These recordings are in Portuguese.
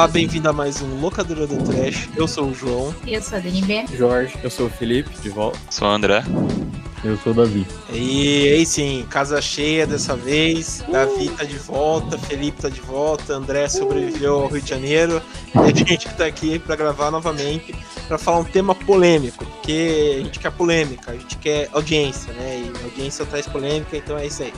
Olá, bem-vindo a mais um Locadora do Trash. Eu sou o João. Eu sou a DNB. Jorge. Eu sou o Felipe, de volta. Sou o André. Eu sou o Davi. E aí sim, casa cheia dessa vez. Uh! Davi tá de volta, Felipe tá de volta, André sobreviveu ao Rio de Janeiro. E a gente tá aqui para gravar novamente para falar um tema polêmico, porque a gente quer polêmica, a gente quer audiência, né? E audiência traz polêmica, então é isso aí.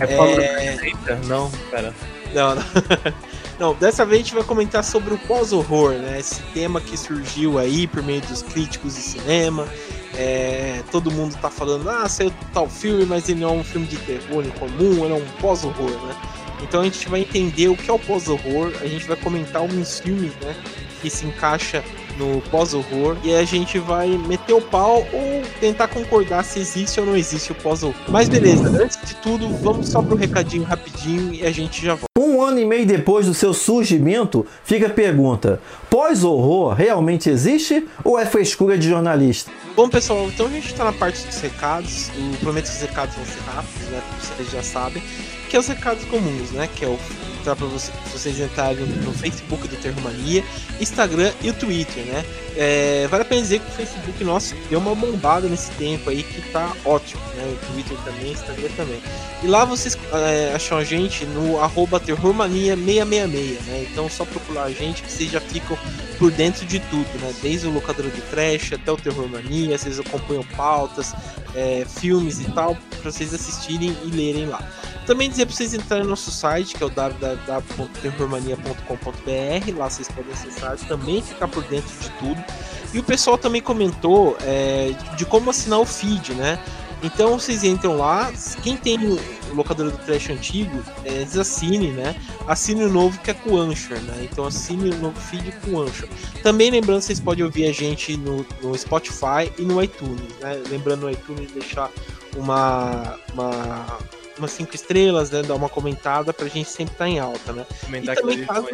É, é... Não, pera. Não, não. Não, dessa vez a gente vai comentar sobre o pós-horror, né? Esse tema que surgiu aí por meio dos críticos de cinema. É, todo mundo tá falando, ah, saiu tal filme, mas ele não é um filme de terror em comum, ele é um pós-horror, né? Então a gente vai entender o que é o pós-horror, a gente vai comentar alguns filmes, né? Que se encaixa no pós-horror e a gente vai meter o pau ou tentar concordar se existe ou não existe o pós-horror. Mas beleza, antes de tudo, vamos só pro recadinho rapidinho e a gente já volta. Um ano e meio depois do seu surgimento, fica a pergunta: pós-horror realmente existe ou é frescura de jornalista? Bom, pessoal, então a gente está na parte dos recados. Eu prometo que os recados vão ser rápidos, né? Como vocês já sabem. Que é os recados comuns, né? Que é o mostrar para você, vocês entrarem no Facebook do Terromania, Instagram e o Twitter, né? É, vale a pena dizer que o Facebook nosso deu uma bombada nesse tempo aí que tá ótimo, né? O Twitter também, Instagram também. E lá vocês é, acham a gente no arroba Terrormania666, né? Então só procurar a gente que vocês já ficam por dentro de tudo, né? Desde o locador do Trash até o Terrormania, vocês acompanham pautas, é, filmes e tal, para vocês assistirem e lerem lá. Também dizer para vocês entrarem no nosso site, que é o www.terrormania.com.br. Lá vocês podem acessar também ficar por dentro de tudo. E o pessoal também comentou é, de como assinar o feed, né? Então vocês entram lá, quem tem o locador do Trash antigo, é, desassine, né? Assine o novo que é com o Anchor, né? Então assine o novo feed com o Anchor. Também lembrando, vocês podem ouvir a gente no, no Spotify e no iTunes, né? Lembrando no iTunes deixar uma, uma umas cinco estrelas, né? Dar uma comentada pra gente sempre estar tá em alta, né? Comentar e também caso...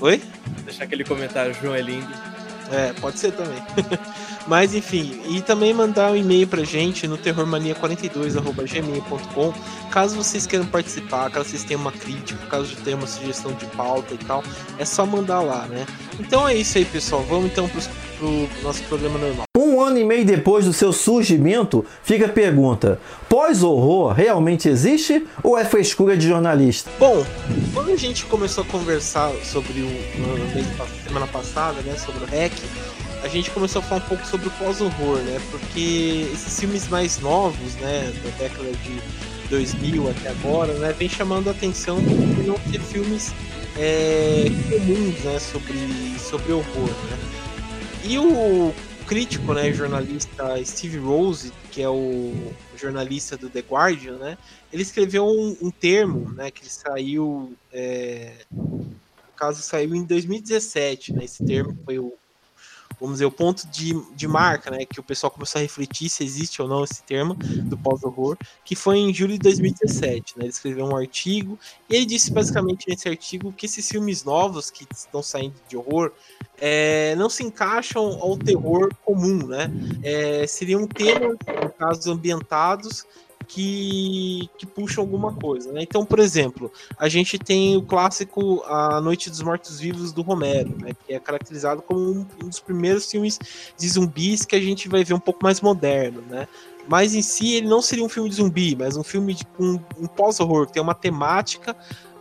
Oi? Deixar aquele comentário, João é lindo. É, pode ser também. Mas enfim, e também mandar um e-mail pra gente no terrormania42@gmail.com, caso vocês queiram participar, caso vocês tenham uma crítica, caso tenham uma sugestão de pauta e tal, é só mandar lá, né? Então é isso aí, pessoal. Vamos então pros, pro nosso programa normal. Um ano e meio depois do seu surgimento, fica a pergunta: pós-horror realmente existe ou é frescura de jornalista? Bom, quando a gente começou a conversar sobre o semana passada, né, sobre o REC, a gente começou a falar um pouco sobre o pós-horror, né? Porque esses filmes mais novos, né, da década de 2000 até agora, né, vem chamando a atenção por não ter filmes é, comuns, né, sobre, sobre horror, né? E o crítico, né, jornalista Steve Rose, que é o jornalista do The Guardian, né, ele escreveu um, um termo, né, que saiu, é, no caso saiu em 2017, né, esse termo foi o vamos dizer, o ponto de, de marca, né, que o pessoal começou a refletir se existe ou não esse termo do pós-horror, que foi em julho de 2017, né, ele escreveu um artigo, e ele disse basicamente nesse artigo que esses filmes novos que estão saindo de horror é, não se encaixam ao terror comum, né, é, seriam temas, no caso, ambientados que, que puxam alguma coisa. Né? Então, por exemplo, a gente tem o clássico A Noite dos Mortos-Vivos do Romero, né? que é caracterizado como um, um, dos primeiros filmes de zumbis que a gente vai ver um pouco mais moderno. Né? Mas em si, ele não seria um filme de zumbi, mas um filme de um, um pós-horror, que tem uma temática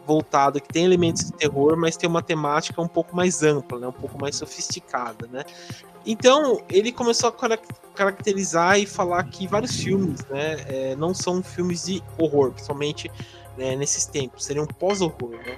voltada, que tem elementos de terror, mas tem uma temática um pouco mais ampla, né? um pouco mais sofisticada. Né? Então, ele começou a caracterizar e falar que vários filmes né, é, não são filmes de horror, principalmente né, nesses tempos, seriam pós-horror. Né?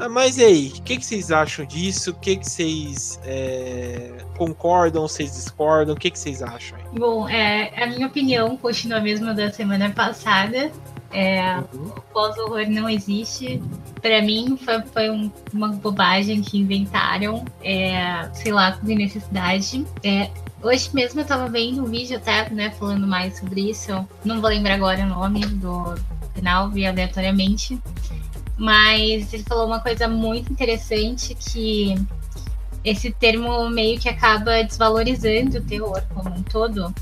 Ah, mas e aí, o que, que, vocês acham disso? O que, que vocês é, concordam, vocês discordam? O que, que vocês acham? Bom, é, a minha opinião continua a mesma da semana passada. É, uhum. O pós-horror não existe. Para mim, foi, foi um, uma bobagem que inventaram, é, sei lá, com necessidade. É, hoje mesmo eu tava vendo um vídeo até, né, falando mais sobre isso. Não vou lembrar agora o nome do canal, vi aleatoriamente. Mas ele falou uma coisa muito interessante que esse termo meio que acaba desvalorizando o terror como um todo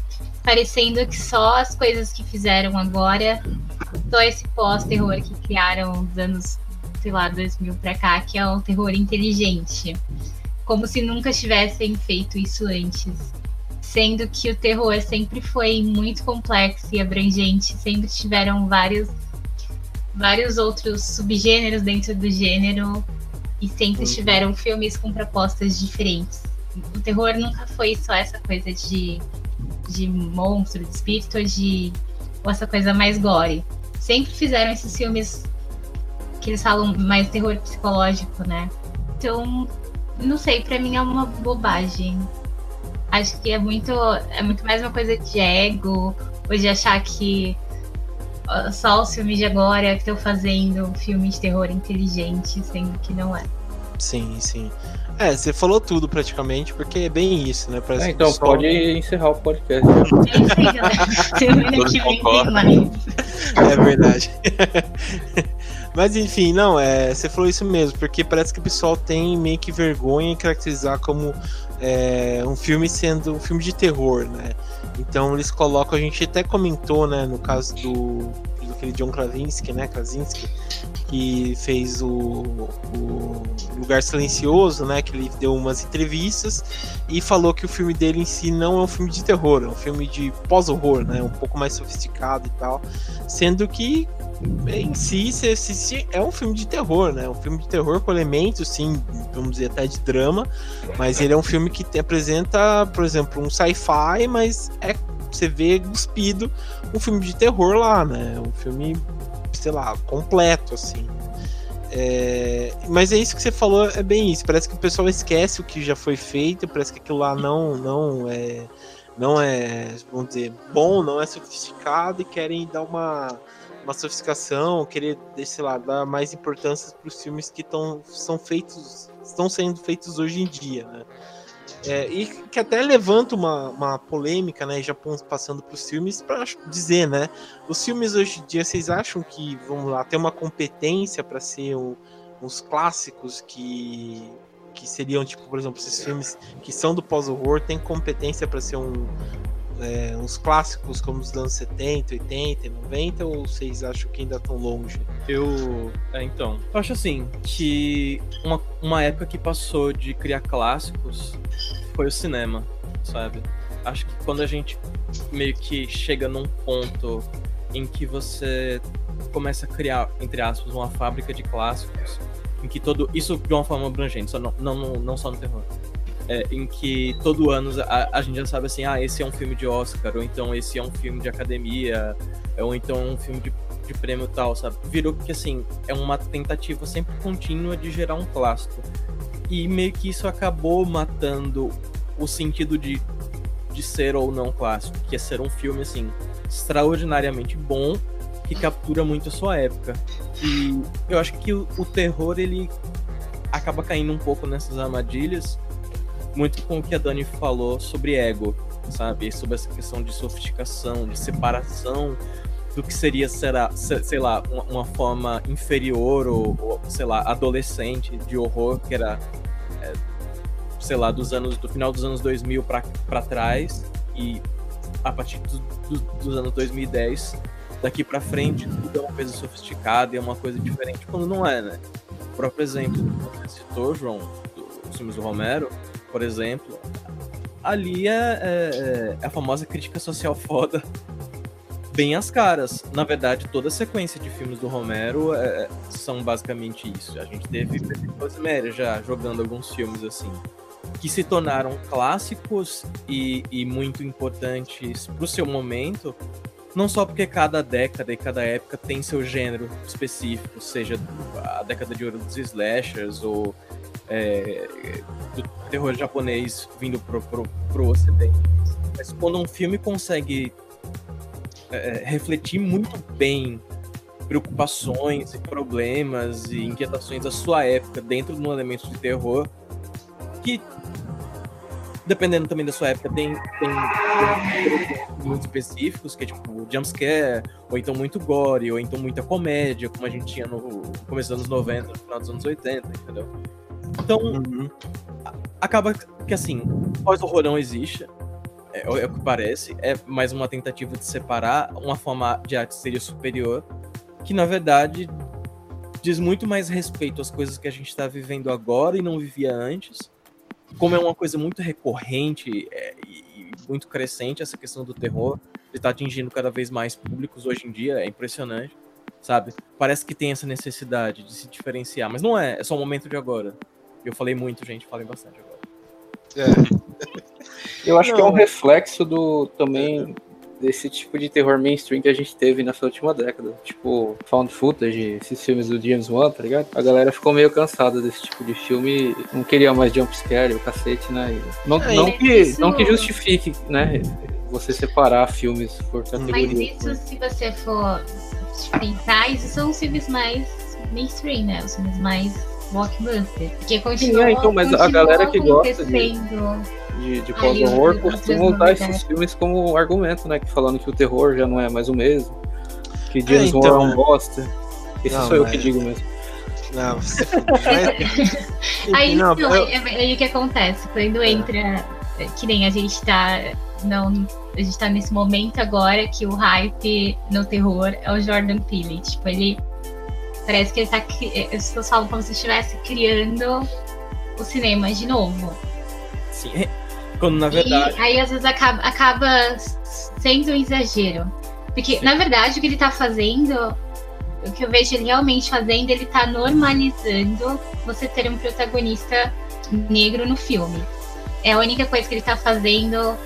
parecendo que só as coisas que fizeram agora, só esse pós-terror que criaram nos anos sei lá, 2000 pra cá, que é o terror inteligente. Como se nunca tivessem feito isso antes. Sendo que o terror sempre foi muito complexo e abrangente, sempre tiveram vários, vários outros subgêneros dentro do gênero e sempre uhum. tiveram filmes com propostas diferentes. O terror nunca foi só essa coisa de, de monstro, de espírito, de ou essa coisa mais gore. Sempre fizeram esses filmes que eles falam mais terror psicológico, né? Então, não sei, para mim é uma bobagem. Acho que é muito, é muito mais uma coisa de ego, ou de achar que só os filmes de agora que estão fazendo filme de terror inteligente, sendo que não é. Sim, sim. É, você falou tudo praticamente, porque é bem isso, né? É, então pessoal... pode encerrar o podcast. É verdade. Mas enfim, não, é, você falou isso mesmo, porque parece que o pessoal tem meio que vergonha em caracterizar como é, um filme sendo um filme de terror, né? Então eles colocam, a gente até comentou, né, no caso do aquele John Krasinski, né, Krasinski, que fez o, o, Lugar Silencioso, né, que ele deu umas entrevistas e falou que o filme dele em si não é um filme de terror, é um filme de pós-horror, né, um pouco mais sofisticado e tal, sendo que em si é um filme de terror, né, um filme de terror com elementos, sim, vamos dizer até de drama, mas ele é um filme que te apresenta, por exemplo, um sci-fi, mas é você vê cuspido um filme de terror lá, né? Um filme, sei lá, completo, assim. É... Mas é isso que você falou, é bem isso. Parece que o pessoal esquece o que já foi feito, parece que aquilo lá não, não é. Não é, vamos dizer, bom, não é sofisticado e querem dar uma, uma sofisticação, querer, sei lá, dar mais importância para os filmes que tão, são feitos, estão sendo feitos hoje em dia, né? É, e que até levanta uma, uma polêmica, né? Já passando para os filmes, para dizer, né? Os filmes hoje em dia, vocês acham que, vamos lá, tem uma competência para ser um, uns clássicos que, que seriam, tipo, por exemplo, esses filmes que são do pós-horror, tem competência para ser um, é, uns clássicos como os anos 70, 80, 90, ou vocês acham que ainda estão longe? Eu. É, então. Eu acho assim, que uma, uma época que passou de criar clássicos foi o cinema, sabe? Acho que quando a gente meio que chega num ponto em que você começa a criar, entre aspas, uma fábrica de clássicos, em que todo. Isso de uma forma abrangente, só não, não, não só no terror é, em que todo ano a, a, gente já sabe assim, ah, esse é um filme de Oscar, ou então esse é um filme de academia, ou então um filme de, de prêmio tal, sabe? Virou que assim, é uma tentativa sempre contínua de gerar um clássico. E meio que isso acabou matando o sentido de, de ser ou não clássico, que é ser um filme assim, extraordinariamente bom, que captura muito a sua época. E eu acho que o, o terror ele acaba caindo um pouco nessas armadilhas muito com o que a Dani falou sobre ego, sabe? Sobre essa questão de sofisticação, de separação do que seria, será, sei lá, uma, forma inferior ou, ou, sei lá, adolescente de horror, que era, é, sei lá, dos anos, do final dos anos 2000 para trás e a partir do, do, dos anos 2010 daqui para frente tudo é uma coisa sofisticada e é uma coisa diferente quando não é, né? O próprio exemplo que você citou, João, dos filmes do Romero, por exemplo, ali é, é, é a famosa crítica social foda bem as caras. Na verdade, toda a sequência de filmes do Romero é, são basicamente isso. A gente teve Rosemary já jogando alguns filmes assim, que se tornaram clássicos e, e muito importantes pro seu momento, não só porque cada década e cada época tem seu gênero específico, seja a década de ouro dos slashers ou é, do terror japonês vindo pro, pro, pro ocidente. Mas quando um filme consegue é, refletir muito bem preocupações e problemas e inquietações da sua época dentro de um elemento de terror que dependendo também da sua época tem, tem, tem muito específicos que é tipo jumpscare ou então muito gore ou então muita comédia como a gente tinha no começo dos anos 90 no final dos anos 80 entendeu então, uhum. acaba que assim, pós-horror não existe. É, é, o que parece. É mais uma tentativa de separar uma forma de arte seria superior, que na verdade diz muito mais respeito às coisas que a gente está vivendo agora e não vivia antes. Como é uma coisa muito recorrente é, e muito crescente essa questão do terror, ele está atingindo cada vez mais públicos hoje em dia, é impressionante, sabe? Parece que tem essa necessidade de se diferenciar, mas não é, é só o momento de agora. Eu falei muito, gente, falei bastante agora. É. Eu acho não. que é um reflexo do também desse tipo de terror mainstream que a gente teve nessa última década. Tipo, found footage, esses filmes do James Wan, tá ligado? A galera ficou meio cansada desse tipo de filme, não queria mais jumpscare, o cacete, né? E não, é, não, que, isso... não que justifique, né? Você separar filmes por categoria. Mas isso, se você for pensar, isso são os filmes mais mainstream, né? Os filmes mais blockbuster. Porque continua, Sim, é, então, mas a galera que gosta de de, de pós-horror costumam usar esses filmes como argumento, né? Que falando que o terror já não é mais o mesmo, que James é, então, Wan não gosta. Esse não, sou eu que digo mesmo. Não, você Aí não, eu... é, aí o que acontece? Quando é. entra. Que nem a gente tá. Não, a gente tá nesse momento agora que o hype no terror é o Jordan Peele. Tipo, ele. Parece que ele tá. As pessoas falam como se estivesse criando o cinema de novo. Sim. Quando na verdade. E aí às vezes acaba, acaba sendo um exagero. Porque, Sim. na verdade, o que ele tá fazendo, o que eu vejo ele realmente fazendo, ele tá normalizando você ter um protagonista negro no filme. É a única coisa que ele tá fazendo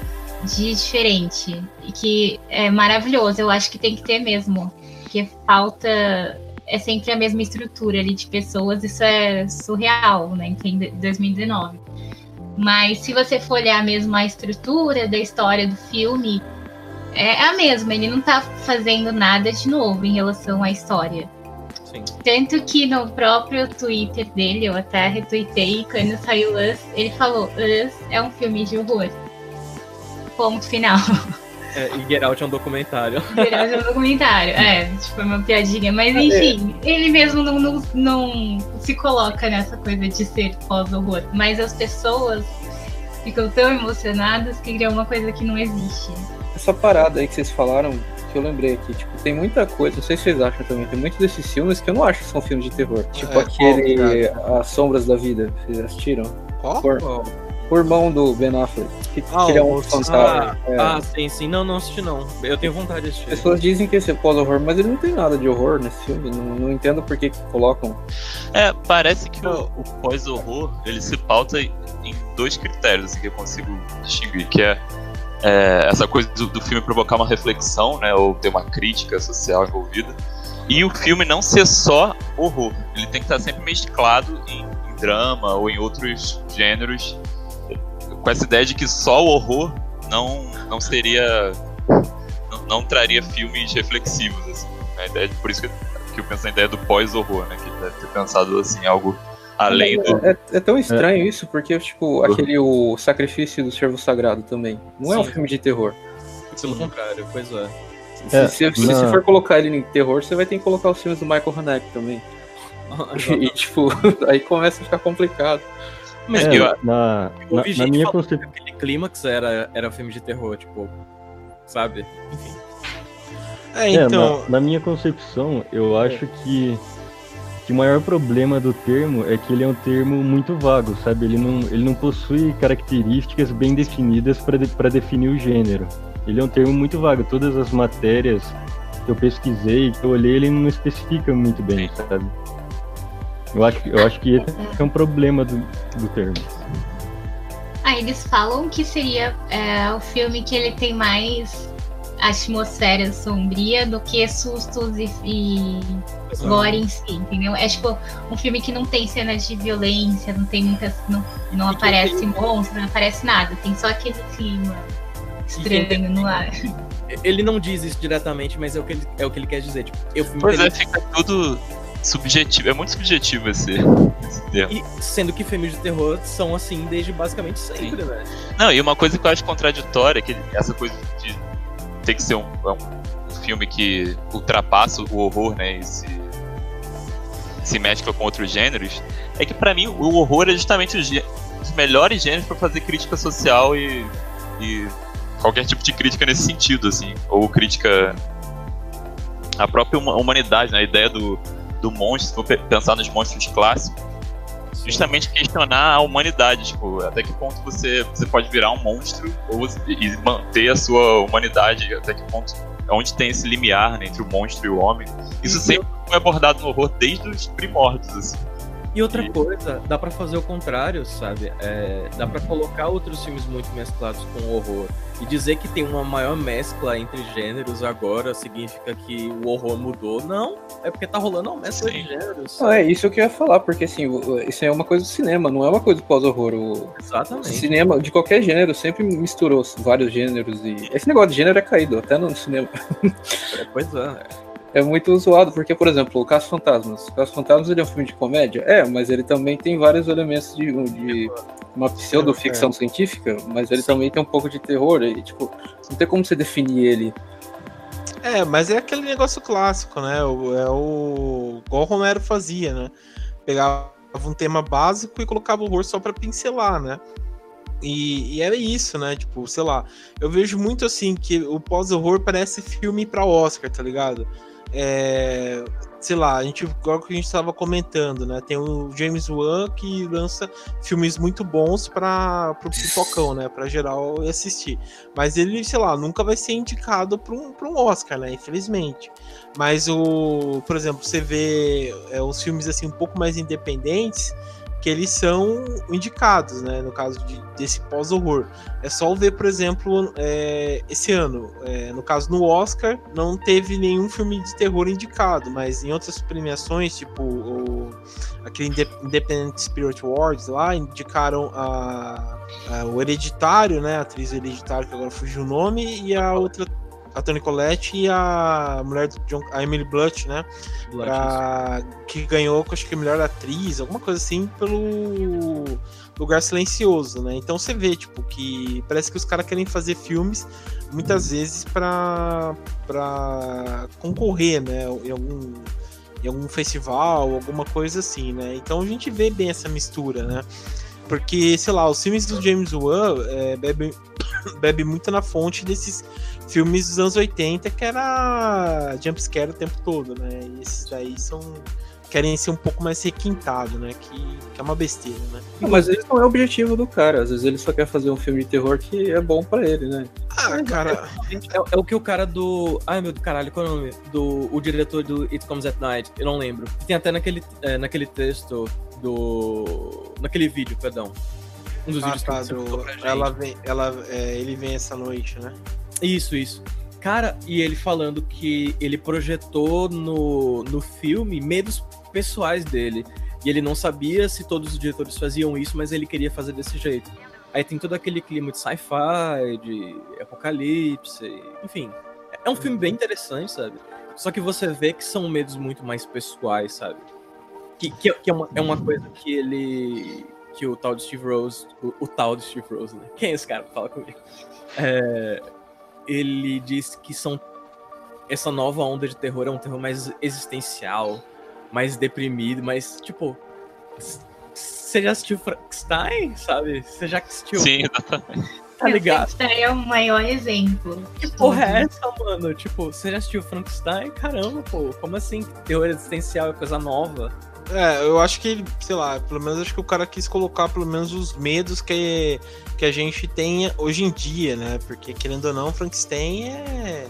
de diferente. E que é maravilhoso. Eu acho que tem que ter mesmo. Porque falta. É sempre a mesma estrutura ali de pessoas. Isso é surreal, né? Em 2019. Mas se você for olhar mesmo a estrutura da história do filme, é a mesma. Ele não tá fazendo nada de novo em relação à história. Sim. Tanto que no próprio Twitter dele, eu até retuitei, quando saiu Us, ele falou: Us é um filme de horror. Ponto final. É, e Get Out é um documentário. Get Out é um documentário, é, tipo, é uma piadinha. Mas é. enfim, é. ele mesmo não, não, não se coloca nessa coisa de ser pós-horror. Mas as pessoas ficam tão emocionadas que criam uma coisa que não existe. Essa parada aí que vocês falaram, que eu lembrei aqui, tipo, tem muita coisa, não sei se vocês acham também, tem muitos desses filmes que eu não acho que são filmes de terror. Tipo é, aquele As Sombras da Vida, vocês assistiram? Qual? Por... O irmão do Ben Affleck. Que, ah, que ele é um fantasma. Ah, é. ah, sim, sim. Não, não assisti não. Eu tenho vontade de assistir. As pessoas dizem que esse é pós-horror, mas ele não tem nada de horror nesse filme. Não, não entendo por que, que colocam. É, parece que o, o pós-horror ele se pauta em dois critérios assim, que eu consigo distinguir, que é, é essa coisa do, do, filme provocar uma reflexão, né, ou ter uma crítica social envolvida, e o filme não ser só horror. Ele tem que estar sempre mesclado em, em drama ou em outros gêneros com essa ideia de que só o horror não, não seria. Não, não traria filmes reflexivos, assim. A ideia, por isso que, que eu penso na ideia do pós-horror, né? Que deve ter pensado assim, algo além é, do. É, é tão estranho é. isso, porque, tipo, aquele o sacrifício do servo sagrado também. Não Sim. é um filme de terror. Pelo contrário, pois é. Se, é, se, se, se, for colocar ele em terror, você vai ter que colocar os filmes do Michael Haneke também. e, tipo, aí começa a ficar complicado. Mas é, eu, na, eu na, na minha concepção. Aquele clímax era, era filme de terror, tipo. Sabe? Enfim. É, então. É, na, na, minha concepção, eu acho que, que o maior problema do termo é que ele é um termo muito vago, sabe? Ele não, ele não possui características bem definidas para de, definir o gênero. Ele é um termo muito vago. Todas as matérias que eu pesquisei, que eu olhei, ele não especifica muito bem, sabe? Eu acho, eu acho que esse é um problema do, do termo. Ah, eles falam que seria é, o filme que ele tem mais atmosfera sombria do que sustos e, e gore em si, entendeu? É tipo um filme que não tem cenas de violência, não tem muitas. Não, não aparece monstro, não aparece nada, tem só aquele clima estranho no ar. Ele não diz isso diretamente, mas é o que ele, é o que ele quer dizer. Tipo, eu pois é, fica tudo subjetivo, é muito subjetivo esse, esse termo. E sendo que filmes de terror são assim desde basicamente sempre, Sim. né? Não, e uma coisa que eu acho contraditória é que essa coisa de ter que ser um, um, um filme que ultrapassa o horror, né? E se, se mescla com outros gêneros, é que para mim o horror é justamente os, os melhores gêneros para fazer crítica social e, e qualquer tipo de crítica nesse sentido, assim, ou crítica à própria humanidade, né? A ideia do, do monstro, pensar nos monstros clássicos, justamente questionar a humanidade, tipo, até que ponto você, você pode virar um monstro ou, e manter a sua humanidade, até que ponto, onde tem esse limiar né, entre o monstro e o homem. Isso uhum. sempre foi abordado no horror desde os primórdios, assim. E outra coisa, dá para fazer o contrário, sabe? É, dá para colocar outros filmes muito mesclados com o horror. E dizer que tem uma maior mescla entre gêneros agora significa que o horror mudou. Não, é porque tá rolando uma mescla Sim. de gêneros. Ah, é isso que eu ia falar, porque assim, isso é uma coisa do cinema, não é uma coisa do pós-horror. O... Exatamente. O cinema, de qualquer gênero, sempre misturou vários gêneros. e Esse negócio de gênero é caído, até no cinema. É, pois é é muito zoado, porque, por exemplo, o Caso Fantasmas. O Caso Fantasmas ele é um filme de comédia? É, mas ele também tem vários elementos de, de uma pseudo-ficção científica, mas ele Sim. também tem um pouco de terror, e, tipo, não tem como você definir ele. É, mas é aquele negócio clássico, né? É o. Igual o Romero fazia, né? Pegava um tema básico e colocava o horror só para pincelar, né? E, e, é isso, né? Tipo, sei lá, eu vejo muito assim que o pós-horror parece filme para Oscar, tá ligado? É, sei lá, a gente, igual que a gente estava comentando, né? Tem o James Wan que lança filmes muito bons para o pipocão, né? Para geral assistir. Mas ele, sei lá, nunca vai ser indicado para um, um Oscar, né? Infelizmente. Mas o, por exemplo, você vê é, os filmes assim um pouco mais independentes que eles são indicados, né? No caso de, desse pós-horror. É só ver, por exemplo, é, esse ano, é, no caso no Oscar, não teve nenhum filme de terror indicado, mas em outras premiações, tipo o, aquele Independent Spirit Awards lá, indicaram a, a, o Hereditário, né? A atriz Hereditário, que agora fugiu o nome, e a outra a Toni Collette e a mulher do John, a Emily Blunt, né? Blunt, pra, que ganhou, acho que melhor atriz, alguma coisa assim, pelo Lugar Silencioso, né? Então você vê, tipo, que parece que os caras querem fazer filmes muitas vezes para para concorrer, né? Em algum em algum festival, alguma coisa assim, né? Então a gente vê bem essa mistura, né? Porque, sei lá, os filmes do James Wan é, bebem bebe muito na fonte desses filmes dos anos 80 que era jumpscare o tempo todo, né? E esses daí são. querem ser um pouco mais requintado, né? Que, que é uma besteira, né? Não, mas esse não é o objetivo do cara. Às vezes ele só quer fazer um filme de terror que é bom para ele, né? Ah, cara. É, é, o que o cara do. Ai meu caralho, qual é o nome? Do, o diretor do It Comes at Night, eu não lembro. Tem até naquele, é, naquele texto do. naquele vídeo, perdão. Um dos ah, vídeos tá, que do... ela vem, ela, é, ele vem essa noite, né? Isso, isso. Cara, e ele falando que ele projetou no, no filme medos pessoais dele. E ele não sabia se todos os diretores faziam isso, mas ele queria fazer desse jeito. Aí tem todo aquele clima de sci-fi, de apocalipse, enfim. É um filme bem interessante, sabe? Só que você vê que são medos muito mais pessoais, sabe? Que, que, que é, uma, é uma coisa que ele. que o tal de Steve Rose. O, o tal de Steve Rose, né? Quem é esse cara? Fala comigo. É, ele diz que são essa nova onda de terror é um terror mais existencial, mais deprimido, mais tipo você já assistiu Frankenstein, sabe? Você já assistiu? Sim, exatamente. Tá ligado? Frankenstein é o maior exemplo. Que porra é essa, mano? Tipo, você já assistiu Frankenstein? Caramba, pô, como assim? Terror existencial é coisa nova. É, eu acho que, sei lá, pelo menos acho que o cara quis colocar pelo menos os medos que, que a gente tem hoje em dia, né? Porque, querendo ou não, Frankenstein é,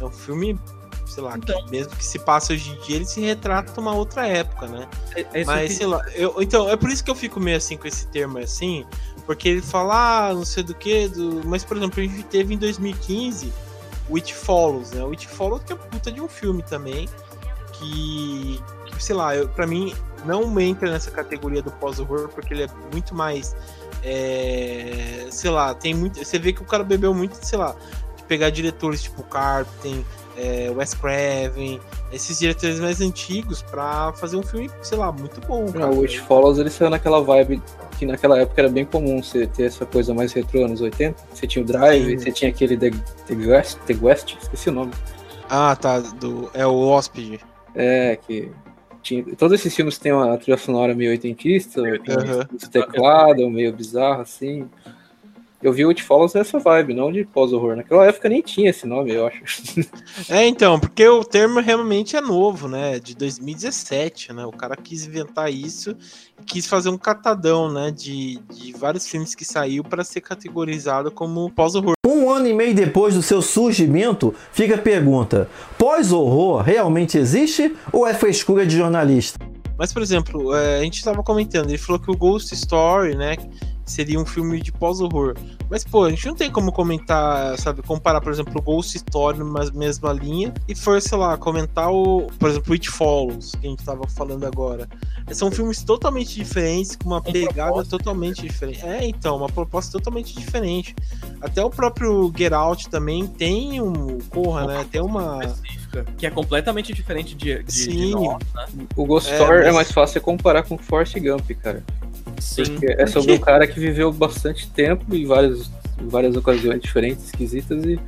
é um filme, sei lá, então, que mesmo que se passa hoje em dia, ele se retrata numa outra época, né? É, é Mas, que... sei lá, eu, então, é por isso que eu fico meio assim com esse termo assim, porque ele fala, ah, não sei do que, do... mas, por exemplo, a gente teve em 2015 o It Follows, né? O It Follows que é puta de um filme também, que, sei lá, eu, pra mim não entra nessa categoria do pós-horror, porque ele é muito mais. É, sei lá, tem muito. Você vê que o cara bebeu muito, sei lá, de pegar diretores tipo Carpenter, é, Wes Craven, esses diretores mais antigos para fazer um filme, sei lá, muito bom. Cara. o Witch Follows ele saiu naquela vibe que naquela época era bem comum você ter essa coisa mais retrô anos 80. Você tinha o Drive, Sim. você tinha aquele The, The, West, The West, esqueci o nome. Ah, tá, do, é o Hóspede. É, que tinha, todos esses filmes têm uma trilha sonora meio oitentista, uhum. teclado, meio bizarro, assim. Eu vi o It Follows nessa vibe, não de pós-horror. Naquela época nem tinha esse nome, eu acho. É, então, porque o termo realmente é novo, né? De 2017, né? O cara quis inventar isso quis fazer um catadão, né? De, de vários filmes que saiu para ser categorizado como pós-horror. Um ano e meio depois do seu surgimento, fica a pergunta: pós-horror realmente existe ou é frescura de jornalista? Mas, por exemplo, é, a gente estava comentando, ele falou que o Ghost Story, né, seria um filme de pós-horror. Mas, pô, a gente não tem como comentar, sabe, comparar, por exemplo, o Ghost Story numa mesma linha e for, sei lá, comentar o, por exemplo, It Follows, que a gente tava falando agora. São filmes totalmente diferentes, com uma pegada totalmente diferente. É, então, uma proposta totalmente diferente. Até o próprio Get Out também tem um. Porra, né? Tem uma. Que é completamente diferente de. de Sim. De nós, né? O Ghost é, Story é, mas... é mais fácil comparar com Forrest Gump, cara. Sim. É sobre um cara que viveu bastante tempo em várias, em várias ocasiões diferentes, esquisitas, e,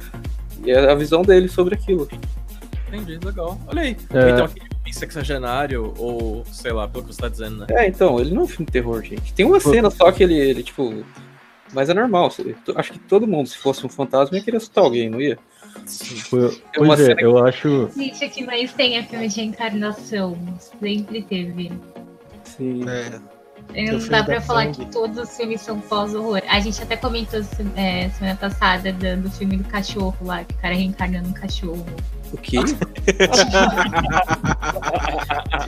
e é a visão dele sobre aquilo. Entendi, legal. Olha aí. É... Então aquele sexagenário, ou sei lá, pelo que você tá dizendo, né? É, então, ele não é um filme de terror, gente. Tem uma cena só que ele, ele tipo. Mas é normal. Acho que todo mundo, se fosse um fantasma, ia querer assustar alguém, não ia? Pois, é, eu que... acho. Gente, o que mais tem é filme de encarnação. Sempre teve. Sim. É. Não dá pra falar que todos os filmes são pós-horror. A gente até comentou é, semana passada do, do, filme do cachorro lá, que o cara reencarnando um cachorro. O quê?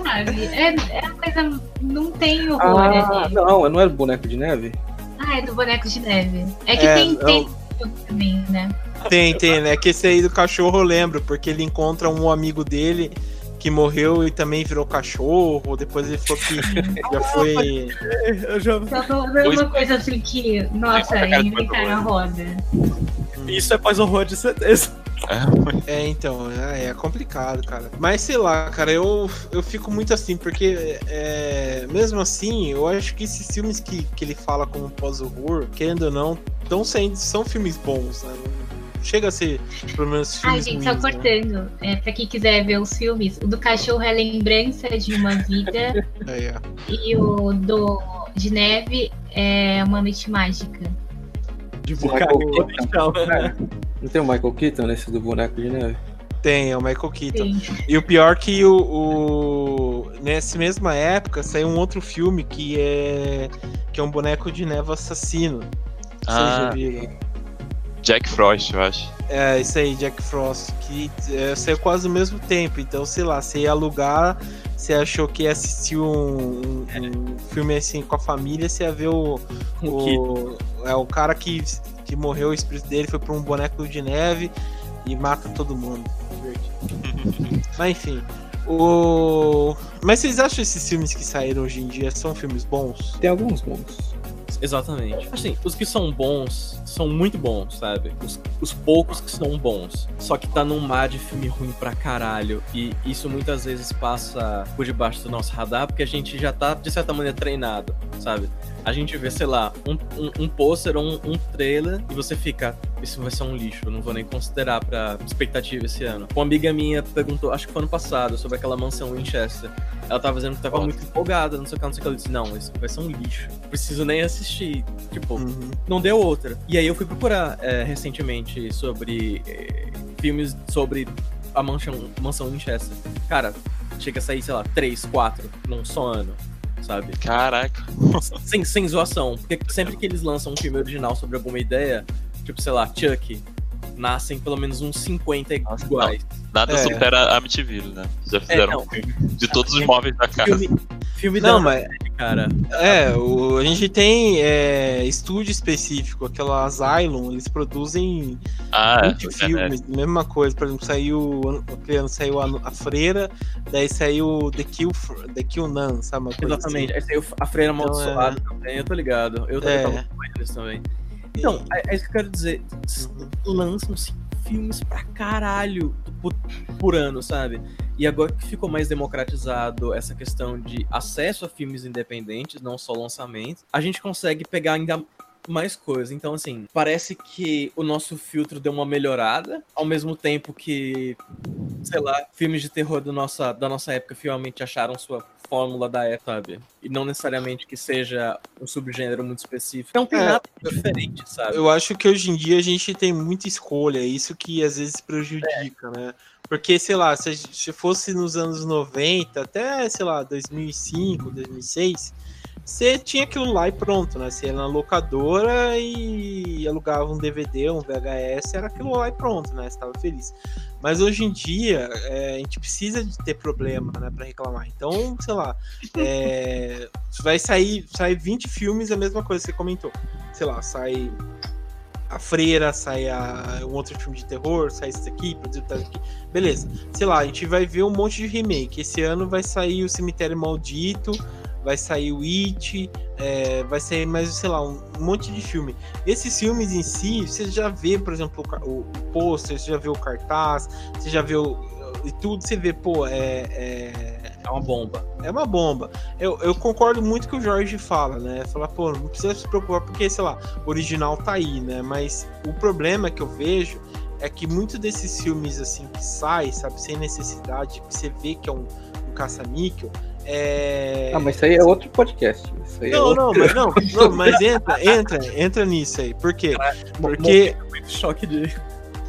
Sabe? É, é uma coisa. Não tem horror. Ah, ali. não, não é do boneco de neve? Ah, é do boneco de neve. É que é, tem, não... tem também, né? Tem, tem, né? Que esse aí do cachorro eu lembro, porque ele encontra um amigo dele que morreu e também virou cachorro. Depois ele falou que já foi. Eu já... Só uma coisa assim que, nossa, inventaram a roda. Isso é pós-horror de certeza. É, é, então, é, é, complicado, cara. Mas sei lá, cara, eu, eu fico muito assim, porque é, mesmo assim, eu acho que esses filmes que, que ele fala como pós-horror, querendo ou não, estão sendo, são filmes bons, né? Chega a ser, pelo menos, filmes Ai, gente, ruins, só né? cortando. Né? É, pra quem quiser ver os filmes, o do cachorro é lembrança de uma vida. é, é. E o do de neve é uma noite mágica. De boneco né? Não tem o Michael Keaton nesse do boneco de neve? Tem, é o Michael Keaton. Sim. E o pior que o, o, nessa mesma época saiu um outro filme que é que é um boneco de neve assassino. Ah. já viram? Jack Frost, eu acho. É, isso aí, Jack Frost, que é, saiu quase ao mesmo tempo. Então, sei lá, você ia alugar, você achou que ia assistir um, um, um filme assim com a família, você ia ver o. o, é, o cara que, que morreu, o espírito dele foi pra um boneco de neve e mata todo mundo. Mas enfim. O... Mas vocês acham esses filmes que saíram hoje em dia são filmes bons? Tem alguns bons. Exatamente. Assim, os que são bons são muito bons, sabe? Os, os, poucos que são bons. Só que tá num mar de filme ruim pra caralho. E isso muitas vezes passa por debaixo do nosso radar, porque a gente já tá, de certa maneira, treinado, sabe? A gente vê, sei lá, um, um, um pôster ou um, um, trailer e você fica, isso vai ser um lixo, eu não vou nem considerar pra expectativa esse ano. Uma amiga minha perguntou, acho que foi ano passado, sobre aquela mansão Winchester. Ela tava dizendo que tava Nossa. muito empolgada, não sei o que, não sei o que. Ela disse, não, isso vai ser um lixo. Preciso nem assistir. Tipo, uhum. não deu outra. E aí eu fui procurar é, recentemente sobre é, filmes sobre a mansão, mansão Winchester. Cara, chega a sair, sei lá, três, quatro num só ano sabe? Caraca. Sem, sem zoação. Porque sempre que eles lançam um filme original sobre alguma ideia, tipo, sei lá, Chuck, nascem pelo menos uns 50 Nossa, iguais. Não, nada é. supera a Amityville, né? Já é, fizeram é, um filme de todos os móveis da casa. Filme, filme não, mas cara. É, o, a gente tem é, estúdio específico, aquela Asylum, eles produzem ah, 20 é, filmes, é. mesma coisa. Por exemplo, saiu aquele ano saiu a, a, Freira, daí saiu The Kill, The Kill Nun, sabe? Exatamente, assim. aí saiu a Freira então, Amaldiçoada também, eu tô ligado. Eu também é. tava com eles também. Então, é, é isso que eu quero dizer. Uhum. Lançam-se filmes pra caralho por, por, ano, sabe? E agora que ficou mais democratizado essa questão de acesso a filmes independentes, não só lançamentos, a gente consegue pegar ainda mais coisa. Então, assim, parece que o nosso filtro deu uma melhorada, ao mesmo tempo que sei lá, filmes de terror do nossa, da nossa época finalmente acharam sua fórmula da época, sabe? E não necessariamente que seja um subgênero muito específico. Não tem é, nada diferente, sabe? Eu acho que hoje em dia a gente tem muita escolha, isso que às vezes prejudica, é. né? Porque, sei lá, se fosse nos anos 90, até, sei lá, 2005, 2006, você tinha aquilo lá e pronto, né? Você ia na locadora e alugava um DVD, um VHS, era aquilo lá e pronto, né? Você estava feliz. Mas hoje em dia, é, a gente precisa de ter problema, né, para reclamar. Então, sei lá, é, vai sair, sair 20 filmes, a mesma coisa que você comentou. Sei lá, sai a Freira, sai a, um outro filme de terror, sai isso aqui, produzido aqui. Beleza. Sei lá, a gente vai ver um monte de remake. Esse ano vai sair o Cemitério Maldito, vai sair o It, é, vai sair mais, sei lá, um, monte de filme. Esses filmes em si, você já vê, por exemplo, o, o pôster, você já vê o cartaz, você já vê o, e tudo, você vê, pô, é, é. É uma bomba. É uma bomba. Eu, eu concordo muito com o Jorge fala, né? Falar, pô, não precisa se preocupar porque, sei lá, o original tá aí, né? Mas o problema que eu vejo é que muitos desses filmes, assim, que sai, sabe, sem necessidade, que você vê que é um, um caça-níquel, é... Ah, mas isso aí é outro podcast. não, é outro... não, mas não, não, mas entra, entra, entra nisso aí. Por quê? Porque. Muito choque de.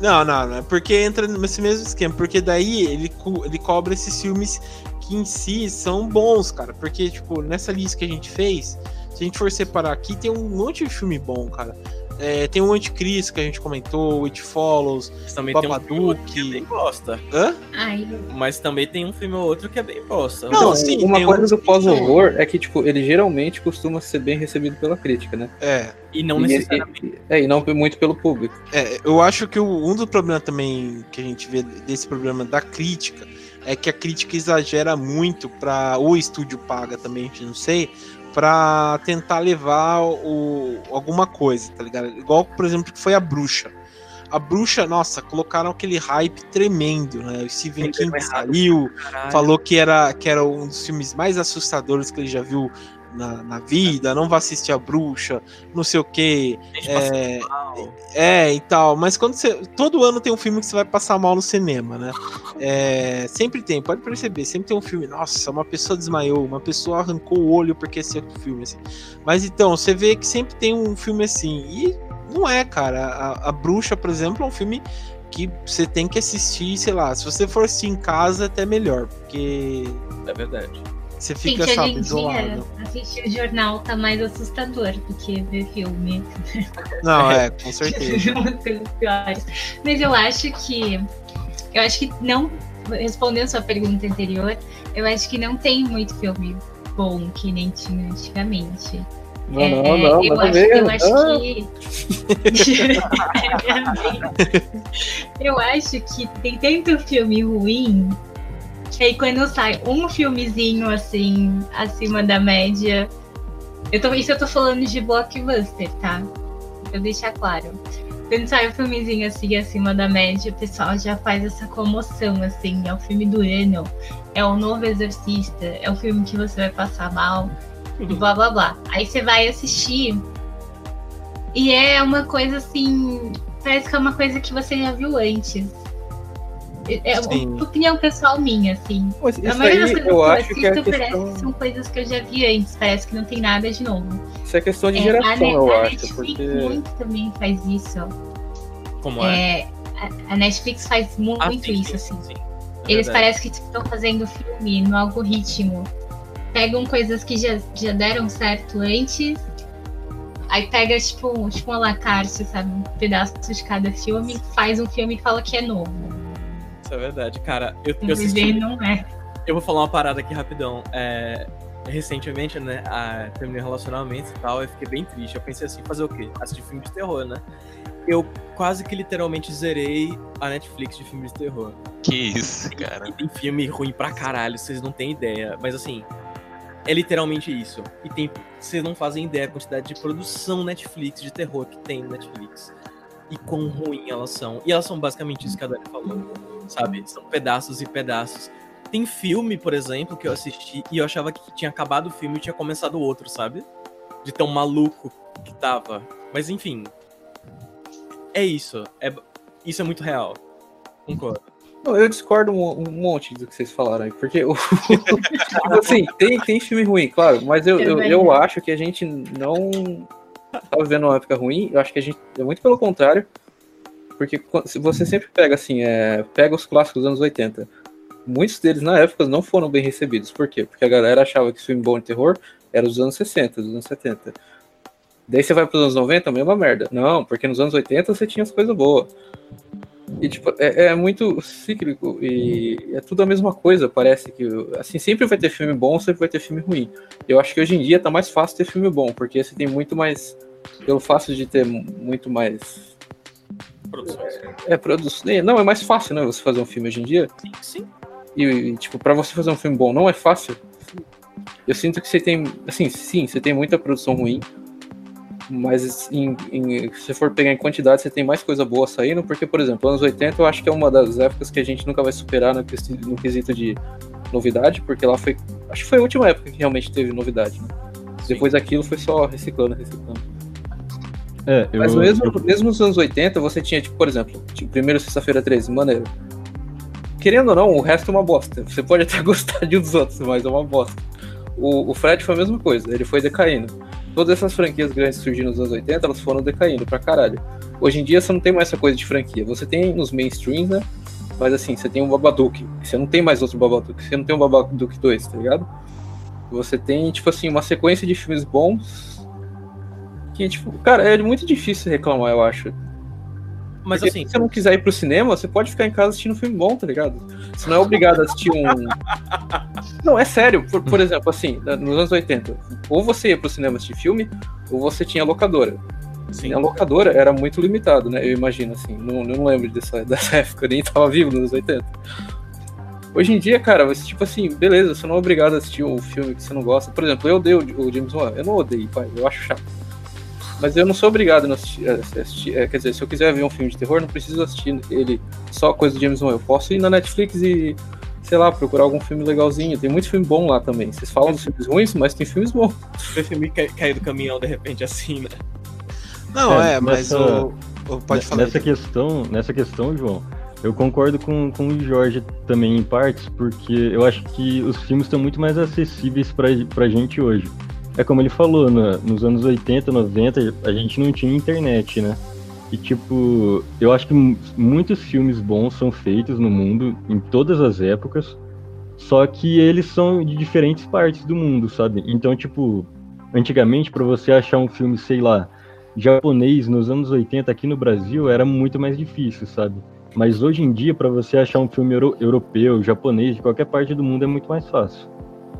Não, não, não. É porque entra nesse mesmo esquema. Porque daí ele, co ele cobra esses filmes que em si são bons, cara. Porque, tipo, nessa lista que a gente fez, se a gente for separar aqui, tem um monte de filme bom, cara. É, tem o Anticristo que a gente comentou, It Follows, Mas também Babadook. tem um que é bem bosta. Hã? Ai. Mas também tem um filme ou outro que é bem bosta. Não, então, sim, uma coisa um... do pós-horror é que, tipo, ele geralmente costuma ser bem recebido pela crítica, né? É. E não necessariamente. E, é, e não muito pelo público. É, eu acho que o, um dos problemas também que a gente vê desse problema da crítica é que a crítica exagera muito para o estúdio paga também, a gente não sei, para tentar levar o, alguma coisa, tá ligado? Igual, por exemplo, que foi a bruxa. A bruxa, nossa, colocaram aquele hype tremendo, né? O Stephen King saiu, falou que era, que era um dos filmes mais assustadores que ele já viu na, na vida, não vai assistir a bruxa, não sei o que. É, é, e tal. Mas quando você. Todo ano tem um filme que você vai passar mal no cinema, né? É, sempre tem, pode perceber, sempre tem um filme. Nossa, uma pessoa desmaiou, uma pessoa arrancou o olho porque esse é filme. Assim. Mas então, você vê que sempre tem um filme assim. E não é, cara. A, a bruxa, por exemplo, é um filme que você tem que assistir, sei lá, se você for assistir em casa, até melhor, porque. É verdade. Você fica, Gente, sabe, isolado. Assistir o jornal tá mais assustador do que ver filme. Não, é, com certeza. Mas eu acho que. Eu acho que não. Respondendo sua pergunta anterior, eu acho que não tem muito filme bom que nem tinha antigamente. Não, é, não, não, eu, acho, eu acho que. eu acho que tem tanto filme ruim e aí quando sai um filmezinho assim, acima da média. Eu tô, isso eu tô falando de blockbuster, tá? Pra eu deixar claro. Quando sai um filmezinho assim acima da média, o pessoal já faz essa comoção, assim, é o filme do ano, é o novo exorcista, é o filme que você vai passar mal, e blá blá blá. Aí você vai assistir e é uma coisa assim. Parece que é uma coisa que você já viu antes. É, é uma opinião pessoal minha, assim. Mas a maioria das coisas eu que eu assisto que é questão... parece que são coisas que eu já vi antes, parece que não tem nada de novo. Isso é questão de é, geração, a, eu a acho. Netflix porque... muito também faz isso. Como é? é a, a Netflix faz muito ah, sim, isso, assim. Sim, sim. É Eles parecem que estão fazendo filme no algoritmo. Pegam coisas que já, já deram certo antes Aí pega, tipo, tipo uma lacarte, sabe? Um pedaço de cada filme, faz um filme e fala que é novo. Isso é verdade, cara. Eu, eu assisti... não é. Eu vou falar uma parada aqui rapidão. É, recentemente, né, a, terminei um relacionamento e tal, eu fiquei bem triste. Eu pensei assim, fazer o quê? Assistir filme de terror, né? Eu quase que literalmente zerei a Netflix de filmes de terror. Que isso, cara. E tem filme ruim pra caralho, vocês não têm ideia. Mas assim, é literalmente isso. E tem. Vocês não fazem ideia da quantidade de produção Netflix de terror que tem no Netflix. E quão ruim elas são. E elas são basicamente isso que a Dani falou. Sabe? São pedaços e pedaços. Tem filme, por exemplo, que eu assisti e eu achava que tinha acabado o filme e tinha começado outro, sabe? De tão maluco que tava. Mas enfim. É isso. É... Isso é muito real. Concordo. Não, eu discordo um, um, monte do que vocês falaram aí, porque o, assim, tem, tem filme ruim, claro, mas eu, eu, eu, acho que a gente não tá vivendo uma época ruim, eu acho que a gente é muito pelo contrário, porque você sempre pega assim, é, pega os clássicos dos anos 80, muitos deles na época não foram bem recebidos, por quê? Porque a galera achava que filme bom de terror era dos anos 60, dos anos 70. Daí você vai para os anos 90, a mesma merda. Não, porque nos anos 80 você tinha as coisas boas. E, tipo, é, é, muito cíclico e é tudo a mesma coisa, parece que, assim, sempre vai ter filme bom, sempre vai ter filme ruim. Eu acho que hoje em dia tá mais fácil ter filme bom, porque você tem muito mais, pelo fácil de ter muito mais... Produções. É, é produção. Não, é mais fácil, né, você fazer um filme hoje em dia. Sim, sim. E, e tipo, para você fazer um filme bom não é fácil. Eu sinto que você tem, assim, sim, você tem muita produção ruim, mas em, em, se for pegar em quantidade, você tem mais coisa boa saindo, porque, por exemplo, anos 80 eu acho que é uma das épocas que a gente nunca vai superar no, no quesito de novidade, porque lá foi. Acho que foi a última época que realmente teve novidade, né? Depois daquilo foi só reciclando, reciclando. É, eu, Mas mesmo, mesmo nos anos 80, você tinha, tipo, por exemplo, tipo, primeiro sexta-feira 13, maneiro. Querendo ou não, o resto é uma bosta. Você pode até gostar de um dos outros, mas é uma bosta. O, o Fred foi a mesma coisa, ele foi decaindo todas essas franquias grandes que surgiram nos anos 80, elas foram decaindo pra caralho. Hoje em dia você não tem mais essa coisa de franquia. Você tem nos mainstreams, né? Mas assim, você tem um Babadook. Você não tem mais outro Babadook. Você não tem um Babadook 2, tá ligado? Você tem, tipo assim, uma sequência de filmes bons. Que, tipo, cara, é muito difícil reclamar, eu acho. Mas Porque assim. Se você não quiser ir pro cinema, você pode ficar em casa assistindo um filme bom, tá ligado? Você não é obrigado a assistir um. Não, é sério. Por, por exemplo, assim, nos anos 80, ou você ia pro cinema assistir filme, ou você tinha locadora. Sim. A locadora era muito limitado, né? Eu imagino, assim. Não, não lembro dessa, dessa época, nem tava vivo nos anos 80. Hoje em dia, cara, você, tipo assim, beleza, você não é obrigado a assistir um filme que você não gosta. Por exemplo, eu odeio o James Wan. Eu não odeio, pai. Eu acho chato. Mas eu não sou obrigado a assistir, a assistir é, quer dizer, se eu quiser ver um filme de terror, não preciso assistir ele só coisa do James Wan. Eu posso ir na Netflix e, sei lá, procurar algum filme legalzinho. Tem muito filme bom lá também. Vocês falam dos filmes ruins, mas tem filmes bons. Tem filme cair do caminhão de repente assim, né? Não, é, é mas nessa, o, o, Pode falar. Nessa questão, nessa questão, João, eu concordo com, com o Jorge também em partes, porque eu acho que os filmes estão muito mais acessíveis pra, pra gente hoje é como ele falou, no, nos anos 80, 90, a gente não tinha internet, né? E tipo, eu acho que muitos filmes bons são feitos no mundo, em todas as épocas, só que eles são de diferentes partes do mundo, sabe? Então, tipo, antigamente, para você achar um filme, sei lá, japonês nos anos 80 aqui no Brasil, era muito mais difícil, sabe? Mas hoje em dia, para você achar um filme euro europeu, japonês, de qualquer parte do mundo, é muito mais fácil.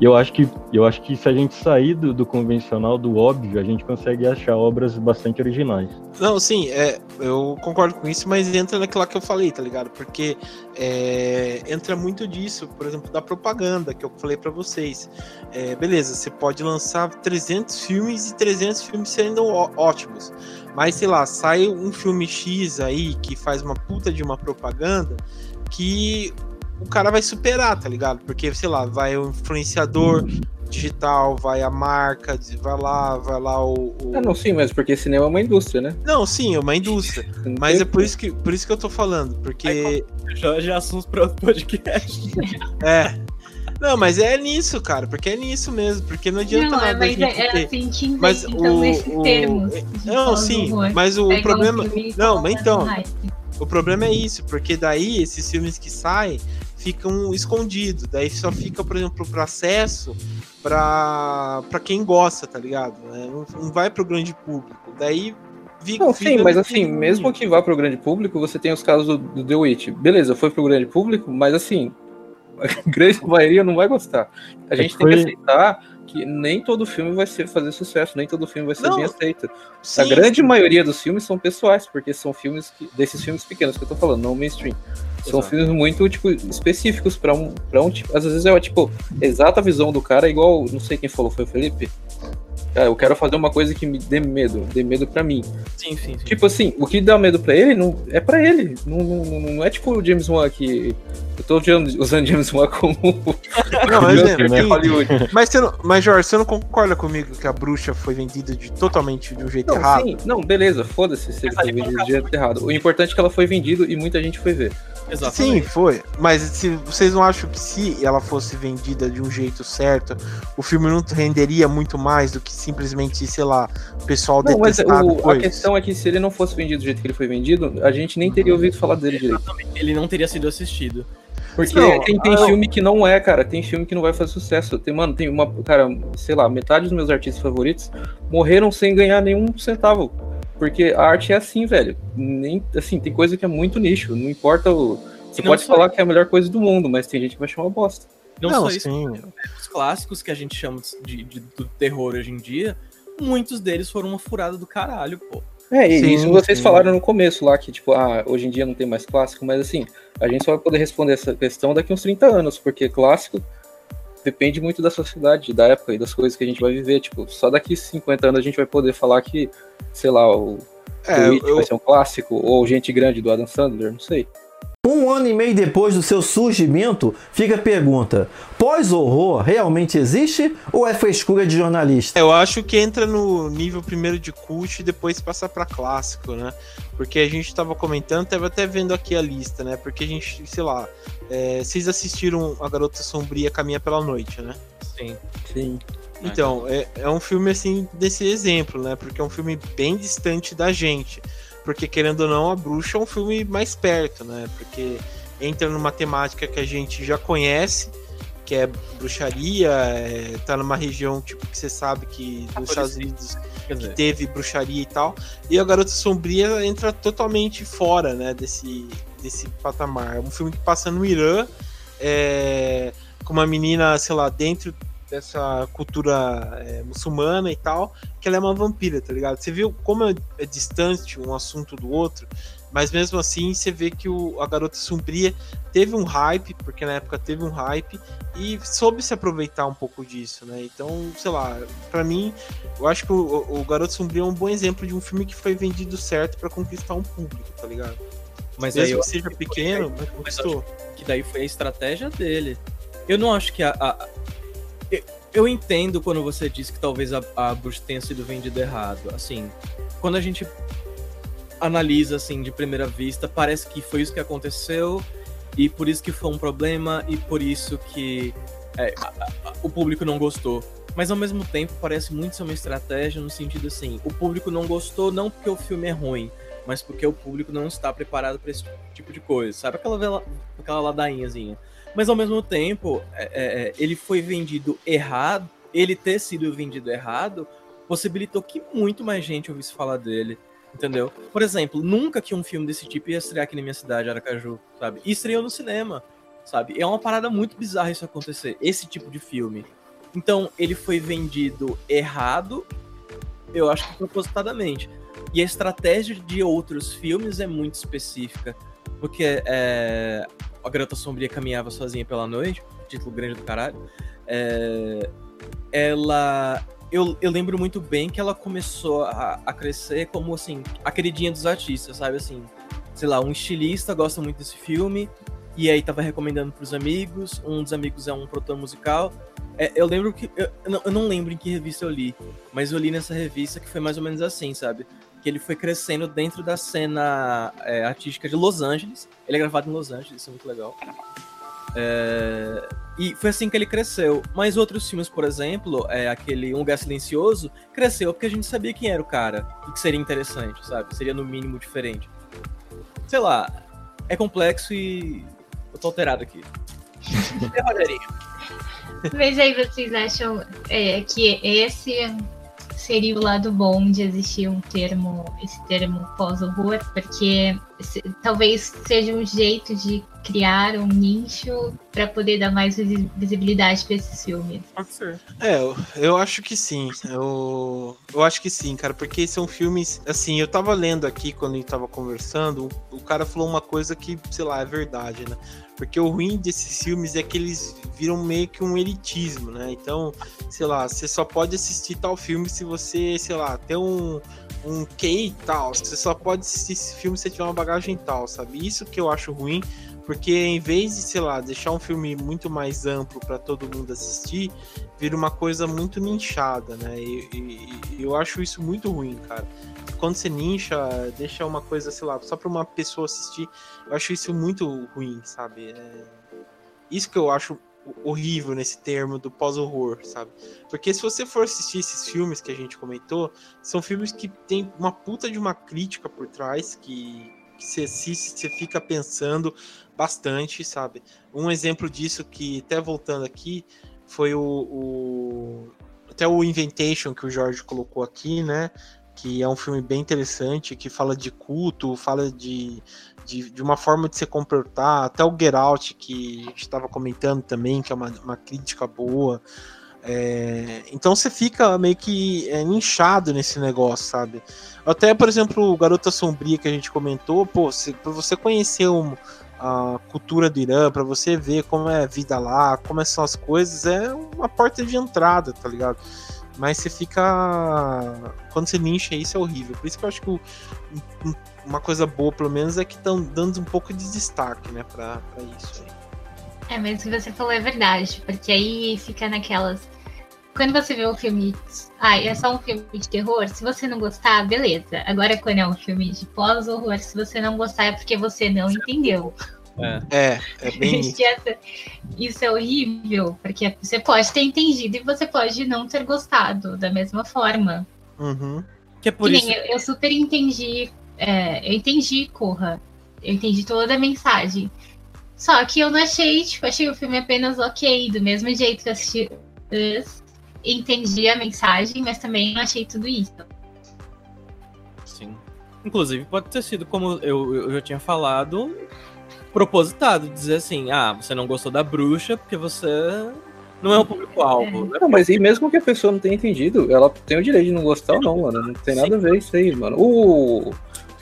E eu acho que, eu acho que se a gente sair do, do, convencional, do óbvio, a gente consegue achar obras bastante originais. Não, sim, é, eu concordo com isso, mas entra naquilo que eu falei, tá ligado? Porque é, entra muito disso, por exemplo, da propaganda que eu falei para vocês. É, beleza, você pode lançar 300 filmes e 300 filmes sendo ótimos, mas sei lá, sai um filme X aí que faz uma puta de uma propaganda que o cara vai superar, tá ligado? Porque, sei lá, vai o influenciador digital, vai a marca, vai lá, vai lá o. o... Ah, não, sim, mas porque cinema é uma indústria, né? Não, sim, é uma indústria. mas é por isso, que, por isso que eu tô falando, porque. Já, já assuntos pra outro podcast. é. Não, mas é nisso, cara, porque é nisso mesmo, porque não adianta não, nada. Mas é, é assim, te mas então, o, esses o, termos. Não, sim, mas o problema. Não, mas então. O problema é isso, porque daí esses filmes que saem ficam escondidos. Daí só fica, por exemplo, para acesso para quem gosta, tá ligado? É, não, não vai para o grande público. Daí Fica, não, sim, mas assim, mesmo que vá para o grande público, você tem os casos do, do The Witch. Beleza, foi para o grande público, mas assim, a grande maioria não vai gostar. A é gente tem que aceitar que nem todo filme vai ser, fazer sucesso, nem todo filme vai ser não, bem aceito. Sim, a grande maioria dos filmes são pessoais, porque são filmes que, desses filmes pequenos que eu tô falando, não mainstream. São Exato. filmes muito, tipo, específicos para um, pra um tipo. Às vezes é, tipo, exata visão do cara, igual, não sei quem falou, foi o Felipe? Ah, eu quero fazer uma coisa que me dê medo, dê medo para mim. Sim, sim, sim, Tipo assim, o que dá medo para ele não é para ele. Não, não, não, é tipo o James Wan que eu tô usando James Wan como não, mas, é, né? Hollywood. Mas, você não, mas Jorge, você não concorda comigo que a bruxa foi vendida de totalmente de um jeito não, errado? Sim, não, beleza, foda-se se ele foi vendido de jeito errado. O importante é que ela foi vendida e muita gente foi ver. Exatamente. Sim, foi. Mas se vocês não acham que se ela fosse vendida de um jeito certo, o filme não renderia muito mais do que simplesmente, sei lá, o pessoal não, mas o, a questão é que se ele não fosse vendido do jeito que ele foi vendido, a gente nem teria ouvido falar dele direito. Ele não teria sido assistido. Porque não, tem, tem filme que não é, cara. Tem filme que não vai fazer sucesso. Tem, mano, tem uma. Cara, sei lá, metade dos meus artistas favoritos morreram sem ganhar nenhum centavo. Porque a arte é assim, velho. Nem, assim, tem coisa que é muito nicho. Não importa o. Você pode falar que é a melhor coisa do mundo, mas tem gente que vai chamar bosta. Não, não só isso. Os clássicos que a gente chama de, de, do terror hoje em dia, muitos deles foram uma furada do caralho, pô. É, e sim, isso vocês sim. falaram no começo lá, que, tipo, ah, hoje em dia não tem mais clássico, mas assim, a gente só vai poder responder essa questão daqui uns 30 anos, porque clássico depende muito da sociedade, da época e das coisas que a gente vai viver. Tipo, só daqui 50 anos a gente vai poder falar que, sei lá, o é, eu... vai ser um clássico, ou Gente Grande do Adam Sandler, não sei. Um ano e meio depois do seu surgimento, fica a pergunta: pós-horror realmente existe ou é frescura de jornalista? Eu acho que entra no nível primeiro de cult e depois passa para clássico, né? Porque a gente estava comentando, tava até vendo aqui a lista, né? Porque a gente, sei lá, é, vocês assistiram A Garota Sombria Caminha pela Noite, né? Sim. Sim. Então, é, é um filme assim desse exemplo, né? Porque é um filme bem distante da gente porque querendo ou não, a bruxa é um filme mais perto, né? Porque entra numa temática que a gente já conhece, que é bruxaria, é, tá numa região tipo que você sabe que nos Estados Unidos que teve bruxaria e tal. E a Garota Sombria entra totalmente fora, né, desse desse patamar. É um filme que passa no Irã, é, com uma menina, sei lá, dentro dessa cultura é, muçulmana e tal, que ela é uma vampira, tá ligado? Você viu como é, é, distante um assunto do outro, mas mesmo assim você vê que o, a Garota Sombria teve um hype, porque na época teve um hype, e soube se aproveitar um pouco disso, né? Então, sei lá, para mim, eu acho que o, o Garoto Sombrio é um bom exemplo de um filme que foi vendido certo para conquistar um público, tá ligado? Mas mesmo que seja pequeno, mas conquistou. Que daí foi a estratégia dele. Eu não acho que a, a eu entendo quando você diz que talvez a, a tenha sido vendida errado. Assim, quando a gente analisa assim de primeira vista, parece que foi isso que aconteceu e por isso que foi um problema e por isso que é, a, a, o público não gostou. Mas ao mesmo tempo parece muito ser uma estratégia no sentido assim, o público não gostou não porque o filme é ruim, mas porque o público não está preparado para esse tipo de coisa. Sabe aquela aquela ladainhazinha? Mas ao mesmo tempo, é, é, é, ele foi vendido errado. Ele ter sido vendido errado possibilitou que muito mais gente ouvisse falar dele. Entendeu? Por exemplo, nunca que um filme desse tipo ia estrear aqui na minha cidade, Aracaju, sabe? E estreou no cinema, sabe? É uma parada muito bizarra isso acontecer, esse tipo de filme. Então, ele foi vendido errado, eu acho que propositadamente. E a estratégia de outros filmes é muito específica. Porque é, a Garota Sombria caminhava sozinha pela noite, título grande do caralho. É, ela. Eu, eu lembro muito bem que ela começou a, a crescer como assim, a queridinha dos artistas, sabe? Assim, sei lá, um estilista gosta muito desse filme, e aí tava recomendando pros amigos. Um dos amigos é um produtor musical. É, eu lembro que. Eu, eu, não, eu, não, lembro em que revista eu li, mas eu li nessa revista que foi mais ou menos assim, sabe? Que ele foi crescendo dentro da cena é, artística de Los Angeles. Ele é gravado em Los Angeles, isso é muito legal. É, e foi assim que ele cresceu. Mas outros filmes, por exemplo, é, aquele Um Lugar Silencioso, cresceu porque a gente sabia quem era o cara e que seria interessante, sabe? Seria no mínimo diferente. Sei lá, é complexo e eu tô alterado aqui. Mas aí vocês acham é, que esse seria o lado bom de existir um termo, esse termo pós-horror, porque se, talvez seja um jeito de criar um nicho para poder dar mais visibilidade para esses filmes. Pode ser. É, eu, eu acho que sim. Eu, eu acho que sim, cara, porque são filmes. Assim, eu tava lendo aqui quando a gente tava conversando, o, o cara falou uma coisa que, sei lá, é verdade, né? Porque o ruim desses filmes é que eles viram meio que um elitismo, né? Então, sei lá, você só pode assistir tal filme se você, sei lá, tem um, um QI tal. Você só pode assistir esse filme se tiver uma bagagem tal, sabe? Isso que eu acho ruim, porque em vez de, sei lá, deixar um filme muito mais amplo para todo mundo assistir, vira uma coisa muito nichada, né? E, e, e eu acho isso muito ruim, cara quando você nincha, deixa uma coisa, sei lá, só pra uma pessoa assistir, eu acho isso muito ruim, sabe? É... Isso que eu acho horrível nesse termo do pós-horror, sabe? Porque se você for assistir esses filmes que a gente comentou, são filmes que tem uma puta de uma crítica por trás que, você assiste, você fica pensando bastante, sabe? Um exemplo disso que, até voltando aqui, foi o, o até o Inventation que o Jorge colocou aqui, né? Que é um filme bem interessante, que fala de culto, fala de, de, de uma forma de se comportar, até o Get Out, que estava comentando também, que é uma, uma crítica boa. É, então você fica meio que é, inchado nesse negócio, sabe? Até, por exemplo, o Garota Sombria que a gente comentou, pô, para você conhecer um, a cultura do Irã, para você ver como é a vida lá, como são as coisas, é uma porta de entrada, tá ligado? Mas você fica. Quando você nincha isso é horrível. Por isso que eu acho que o, uma coisa boa, pelo menos, é que estão dando um pouco de destaque, né, pra, pra isso aí. É, mas o que você falou é verdade, porque aí fica naquelas. Quando você vê um filme. Ah, é só um filme de terror, se você não gostar, beleza. Agora, quando é um filme de pós-horror, se você não gostar, é porque você não entendeu. É, é, é bem isso. é horrível, porque você pode ter entendido e você pode não ter gostado da mesma forma. Uhum. Que é por que isso... eu, eu super entendi é, eu entendi Corra. Eu entendi toda a mensagem. Só que eu não achei, tipo, achei o filme apenas ok, do mesmo jeito que eu assisti entendi a mensagem, mas também não achei tudo isso. Sim. Inclusive, pode ter sido, como eu, eu já tinha falado, propositado, dizer assim, ah, você não gostou da bruxa porque você não é um público-alvo. É. Não, mas e mesmo que a pessoa não tenha entendido, ela tem o direito de não gostar ou não, mano. Não tem Sim. nada a ver isso aí, mano. O,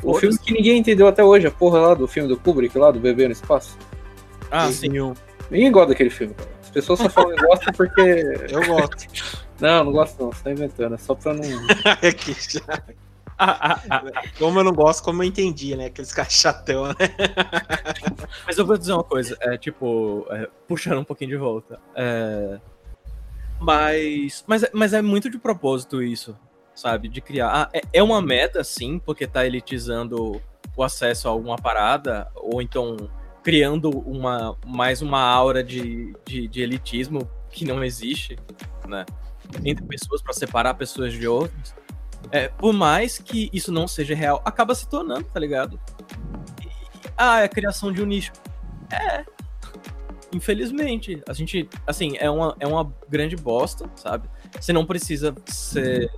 o filme que ninguém entendeu até hoje, a porra lá do filme do Kubrick, lá do Bebê no Espaço. Ah, sim. Ninguém gosta daquele filme, cara. As pessoas só falam que gostam porque. Eu gosto. Não, não gosto não, você tá inventando, é só pra não. Aqui já. Como eu não gosto, como eu entendi, né? Aqueles caras chatão, né? Mas eu vou dizer uma coisa, é tipo, é, puxando um pouquinho de volta. É, mas, mas, mas é muito de propósito isso, sabe? De criar. Ah, é, é uma meta, sim, porque tá elitizando o acesso a alguma parada, ou então criando uma, mais uma aura de, de, de elitismo que não existe, né? Entre pessoas para separar pessoas de outras. É, por mais que isso não seja real, acaba se tornando, tá ligado? E, ah, é a criação de um nicho. É. Infelizmente. A gente, assim, é uma, é uma grande bosta, sabe? Você não precisa ser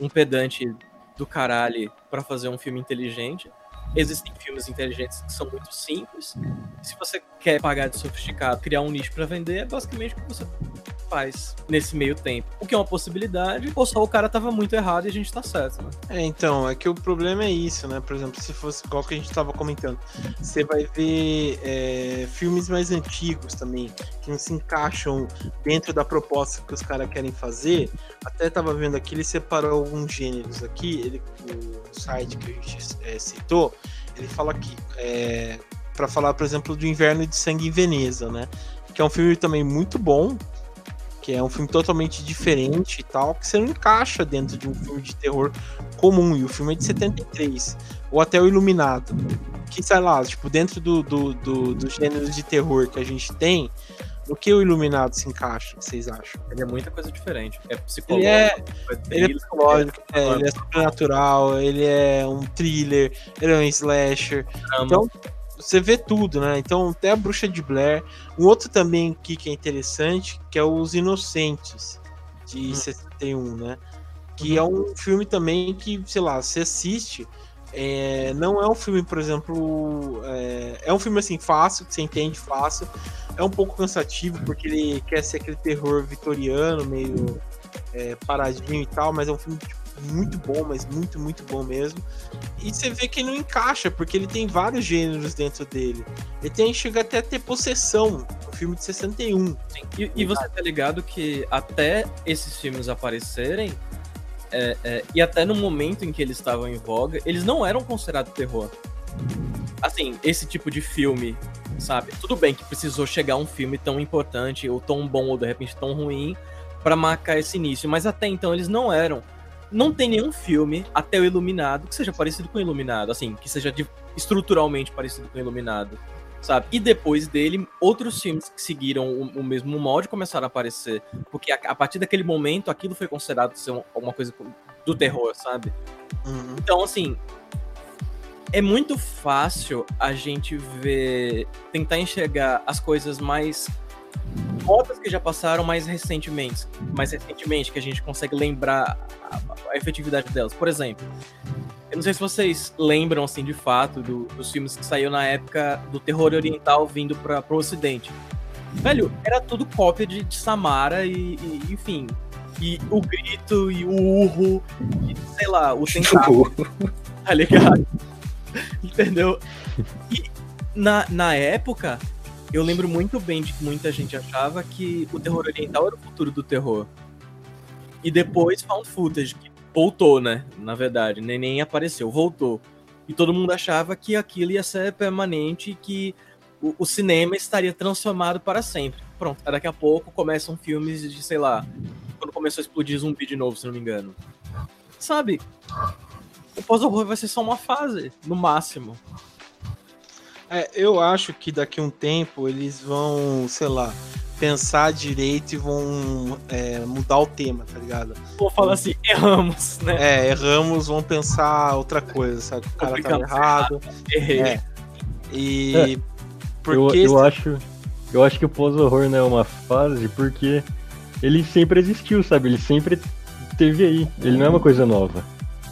um pedante do caralho para fazer um filme inteligente. Existem filmes inteligentes que são muito simples. Se você quer pagar de sofisticado, criar um nicho para vender, é basicamente o que você nesse meio tempo. O que é uma possibilidade, ou só o cara tava muito errado e a gente tá certo, né? É, então, é que o problema é isso, né? Por exemplo, se fosse igual que a gente tava comentando, você vai ver é, filmes mais antigos também, que não se encaixam dentro da proposta que os caras querem fazer. Até tava vendo aqui, ele separou alguns gêneros aqui, ele, o site que a gente é, citou, ele fala aqui, é, para falar, por exemplo, do Inverno de Sangue em Veneza, né? Que é um filme também muito bom, que é um filme totalmente diferente e tal, que você não encaixa dentro de um filme de terror comum, e o filme é de 73, ou até o Iluminado, que sei lá, tipo, dentro do, do, do, do gênero de terror que a gente tem, o que o Iluminado se encaixa, vocês acham? Ele é muita coisa diferente. É psicológico. Ele é, ele é psicológico, é, ele é sobrenatural, ele é um thriller, ele é um slasher. Então, você vê tudo, né? Então, até a Bruxa de Blair. Um outro também aqui que é interessante, que é Os Inocentes, de hum. 61, né? Que uhum. é um filme também que, sei lá, você assiste. É, não é um filme, por exemplo. É, é, um filme assim fácil, que você entende fácil. É um pouco cansativo, porque ele quer ser aquele terror vitoriano, meio é, paradinho e tal, mas é um filme tipo, muito bom, mas muito, muito bom mesmo. E você vê que não encaixa, porque ele tem vários gêneros dentro dele. Ele tem, chega até a ter possessão, o filme de 61. E, e você tá ligado que até esses filmes aparecerem, é, é, e até no momento em que eles estavam em voga, eles não eram considerados terror. Assim, esse tipo de filme, sabe? Tudo bem que precisou chegar um filme tão importante, ou tão bom, ou de repente tão ruim, para marcar esse início, mas até então eles não eram não tem nenhum filme até o Iluminado que seja parecido com o Iluminado, assim, que seja de, estruturalmente parecido com o Iluminado, sabe? E depois dele, outros filmes que seguiram o, o mesmo molde começaram a aparecer, porque a, a, partir daquele momento aquilo foi considerado ser uma, alguma coisa do terror, sabe? Uhum. Então, assim, é muito fácil a gente ver, tentar enxergar as coisas mais fotos que já passaram mais recentemente, mais recentemente, que a gente consegue lembrar a, a efetividade delas. Por exemplo, eu não sei se vocês lembram, assim, de fato, do, dos filmes que saiu na época do terror oriental vindo para o ocidente. Velho, era tudo cópia de, de Samara e, e, enfim, e o grito e o urro, e, sei lá, o tentáculo, tá ligado? Entendeu? E na, na época, eu lembro muito bem de que muita gente achava que o terror oriental era o futuro do terror. E depois found footage, que voltou, né? Na verdade, nem, nem apareceu, voltou. E todo mundo achava que aquilo ia ser permanente e que o, o, cinema estaria transformado para sempre. Pronto, daqui a pouco começam filmes de, sei lá, quando começou a explodir zumbi de novo, se não me engano. Sabe? O pós-horror vai ser só uma fase, no máximo. É, eu acho que daqui a um tempo eles vão, sei lá, pensar direito e vão é, mudar o tema, tá ligado? Vou falar assim, erramos, né? É, erramos, vão pensar outra coisa, sabe? O cara tá errado. Errei. É. E. É. Porque eu, eu acho. Eu acho que o pós-horror não é uma fase porque ele sempre existiu, sabe? Ele sempre teve aí. Ele não é uma coisa nova.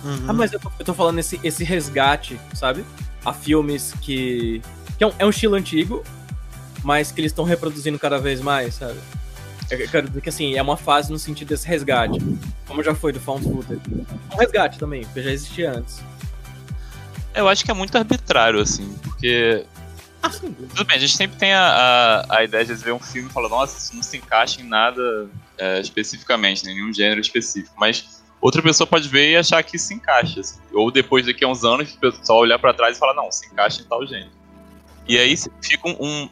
Uhum. Ah, mas eu tô, eu tô falando esse, esse resgate, sabe? A filmes que. que é um, é um estilo antigo, mas que eles estão reproduzindo cada vez mais, sabe? Eu quero dizer que assim, é uma fase no sentido desse resgate. Como já foi do Found Footage. Um resgate também, porque já existia antes. Eu acho que é muito arbitrário, assim, porque. Ah, Tudo bem, a gente sempre tem a, a, a, ideia de ver um filme e falar, nossa, isso não se encaixa em nada é, especificamente, em nenhum gênero específico. Mas outra pessoa pode ver e achar que se encaixa. Assim. Ou depois daqui a uns anos, o pessoal olhar para trás e falar, não, se encaixa em tal gênero. E aí fica um, um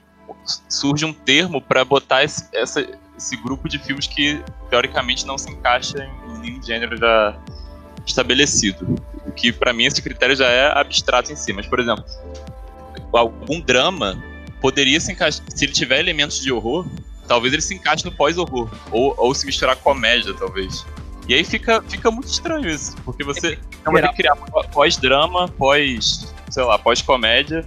surge um termo para botar esse, essa, esse grupo de filmes que teoricamente não se encaixa em nenhum gênero já estabelecido. O que para mim esse critério já é abstrato em si. Mas, por exemplo, algum drama poderia se encaixar, se ele tiver elementos de horror, talvez ele se encaixe no pós-horror. Ou, ou se misturar comédia, talvez. E aí fica, fica muito estranho isso, porque você vai ter que criar pós-drama, pós, sei lá, pós-comédia.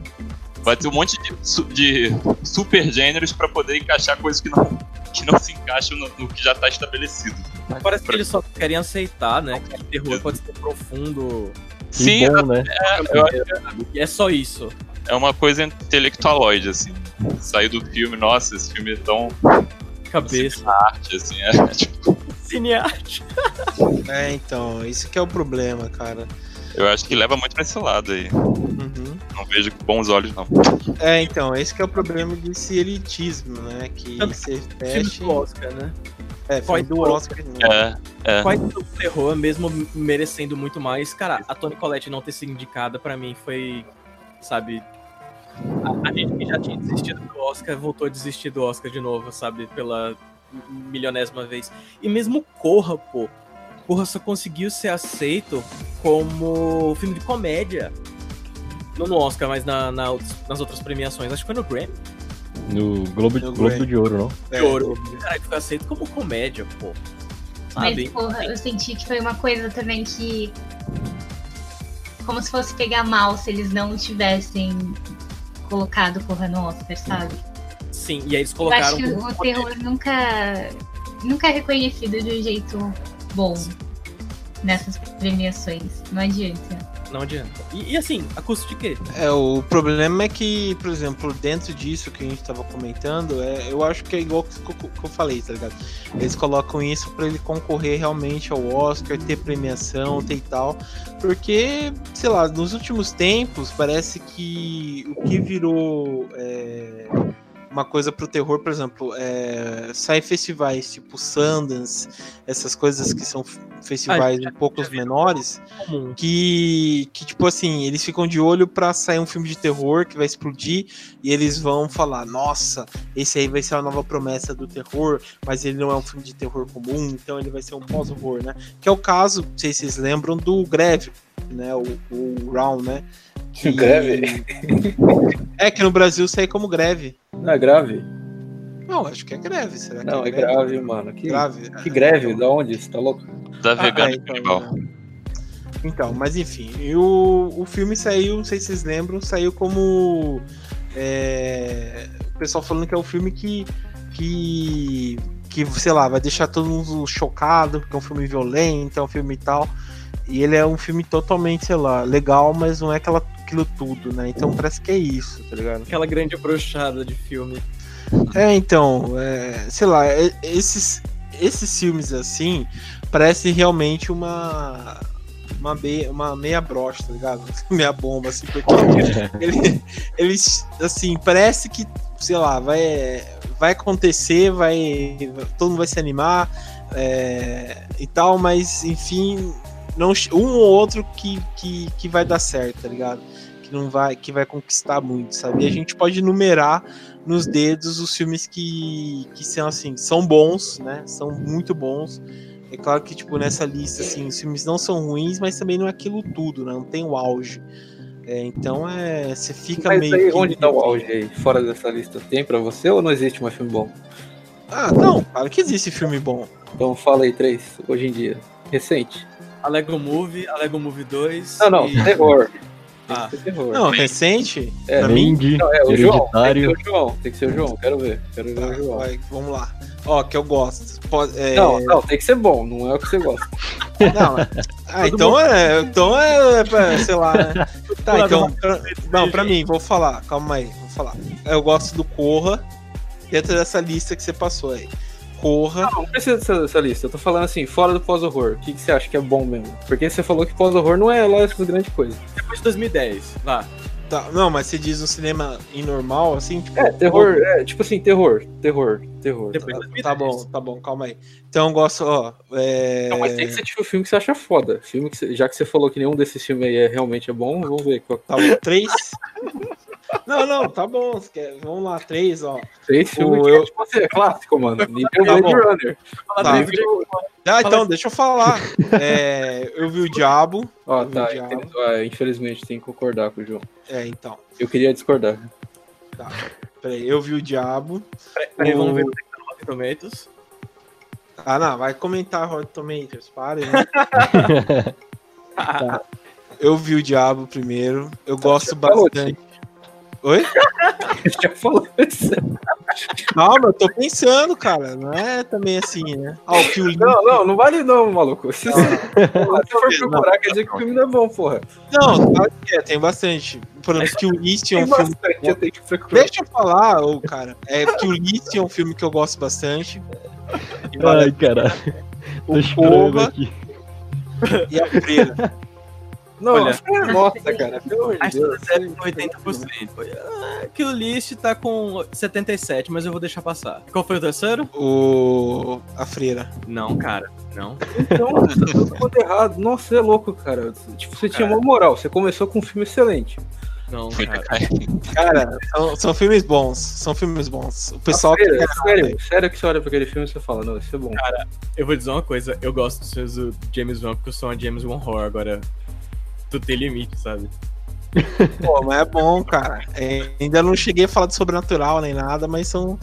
Vai ter um monte de, de super gêneros para poder encaixar coisas que não, que não se encaixam no, no que já tá estabelecido. Parece que eles só querem aceitar, né? Que o terror pode ser profundo. Sim, bom, né? é, é só isso. É uma coisa intelectualoide, assim. Sair do filme, nossa, esse filme é tão. Cabeça. Arte, assim, é tipo. Cinearte. é, então, isso que é o problema, cara. Eu acho que leva muito pra esse lado aí. Uhum. Não vejo com bons olhos, não. É, então, esse que é o problema desse elitismo, né? Que você fecha. do Oscar, né? É, foi do Oscar. É, é. Quase do terror, mesmo merecendo muito mais. Cara, a Toni Collette não ter sido indicada, pra mim, foi, sabe... A, a gente que já tinha desistido do Oscar voltou a desistir do Oscar de novo, sabe? Pela milionésima vez. E mesmo Corra, pô. Corra só conseguiu ser aceito como filme de comédia. Não no Oscar, mas na, na, nas outras premiações. Acho que foi no Grammy. No Globo, no Globo de Ouro, não? De Ouro. Caralho, foi aceito como comédia, pô. Sabe? Mas, porra, eu senti que foi uma coisa também que. Como se fosse pegar mal se eles não tivessem colocado Corra no Oscar, sabe? Sim, e aí eles colocaram. Eu acho que o terror nunca, nunca é reconhecido de um jeito bom nessas premiações. Não adianta. Não adianta. E, e, assim, a custo de quê? É, o problema é que, por exemplo, dentro disso que a gente tava comentando, é, eu acho que é igual que, que, que eu falei, tá ligado? Eles colocam isso para ele concorrer realmente ao Oscar, ter premiação, ter e tal. Porque, sei lá, nos últimos tempos, parece que o que virou. É uma coisa pro terror, por exemplo, é, sai festivais tipo Sundance, essas coisas que são festivais um pouco menores, que, que, tipo assim, eles ficam de olho pra sair um filme de terror que vai explodir e eles vão falar: nossa, esse aí vai ser a nova promessa do terror, mas ele não é um filme de terror comum, então ele vai ser um pós-horror, né? Que é o caso, não sei se vocês lembram, do Greve, né? O, o Round, né? Que... Greve? É que no Brasil sai como greve. Não é grave? Não, acho que é greve. Será não, é, é grave, grave mano. Que grave? Que greve? Da onde? Você tá louco? Da ah, vegana é, então, então, mas enfim, o, o filme saiu, não sei se vocês lembram, saiu como. É, o pessoal falando que é um filme que. que. que, sei lá, vai deixar todo mundo chocado, porque é um filme violento, é um filme e tal. E ele é um filme totalmente, sei lá, legal, mas não é aquela, aquilo tudo, né? Então parece que é isso, tá ligado? Aquela grande brochada de filme. É, então, é, sei lá, esses, esses filmes assim parece realmente uma uma, meia, uma meia brocha, tá ligado? meia bomba, assim, porque ele, eles, assim, parece que, sei lá, vai, vai acontecer, vai, todo mundo vai se animar é, e tal, mas, enfim, não, um ou outro que, que, que vai dar certo, tá ligado? Que não vai, que vai conquistar muito, sabe? E a gente pode numerar nos dedos os filmes que, que são assim, são bons, né? São muito bons. É claro que, tipo, nessa lista, assim, os filmes não são ruins, mas também não é aquilo tudo, né? Não tem o auge. É, então é. Você fica mas meio. Aí, onde tá o auge aí? Fora dessa lista? Tem pra você ou não existe mais filme bom? Ah, não, claro que existe filme bom. Então fala aí três, hoje em dia. Recente. A Lego Movie, a Lego Movie 2. Não, não, e... terror. Ah. Terror. Não, recente? É, pra mim. Não, é o João. Tem que ser o João, tem que ser o João, quero ver. Quero ver ah, o João. Vai, vamos lá. Ó, que eu gosto. Pode, é... Não, não, tem que ser bom, não é o que você gosta. Não, ah, então é, então é, é, sei lá, né? Tá, então, pra, não, pra mim, vou falar, calma aí, vou falar. Eu gosto do Corra, dentro dessa lista que você passou aí. Corra. Não, não precisa dessa, dessa, lista. Eu tô falando assim, fora do pós-horror. O que, que, você acha que é bom mesmo? Porque você falou que pós-horror não é lá essas grandes coisas. Depois de 2010, vá. Tá, não, mas você diz um cinema normal, assim, tipo. É, terror, é, tipo assim, terror, terror, terror. Depois tá, tá bom, tá bom, calma aí. Então eu gosto, ó. É... Não, mas tem que ser tipo filme que você acha foda. Filme que você, já que você falou que nenhum desses filmes aí é, realmente é bom, vamos ver. Qual... Tá bom, três? Não, não, tá bom. Vamos lá, três, ó. Três filmes eu... tipo assim, é clássico, mano. Nível tá Blade Runner. Tá. Ah, então, deixa eu falar. É, eu vi o Diabo. Ó, tá. Diabo. Ah, infelizmente, tem que concordar com o João. É, então. Eu queria discordar. Tá. Peraí, eu vi o Diabo. Peraí, o... vamos ver o Rotten Tomatoes. Ah, não, vai comentar Rotten Tomatoes, pare, né? tá. Eu vi o Diabo primeiro. Eu gosto bastante. Oi? Já falou isso. Calma, eu tô pensando, cara. Não é também assim, né? Ah, o Kill Não, não, não vale não, maluco. Se, você for procurar, não, quer dizer que o filme não é bom, porra. Não, claro que é, tem bastante. Por exemplo, Kill List é um filme. Eu tenho que Deixa eu falar, ô, cara. É, Kill List é um filme que eu gosto bastante. Ai, caralho. O Porra. E a Freira. Não, Olha, nossa, cara, pelo amor de Deus. A com 80%. Aquilo list tá com 77, mas eu vou deixar passar. Qual foi o terceiro? O. A Freira. Não, cara, não. Então, tudo errado. Nossa, é louco, cara. Tipo, você tinha uma moral, você começou com um filme excelente. Não, cara. cara são, são, filmes bons. São filmes bons. O pessoal. que... sério, sério que você olha pra aquele filme e você fala, não, isso é bom. Cara, eu vou dizer uma coisa. Eu gosto dos filmes do James Wan porque eu sou uma James Wan horror. Agora, tu tem limite, sabe? Pô, mas é bom, cara. É, ainda não cheguei a falar de sobrenatural nem nada, mas são.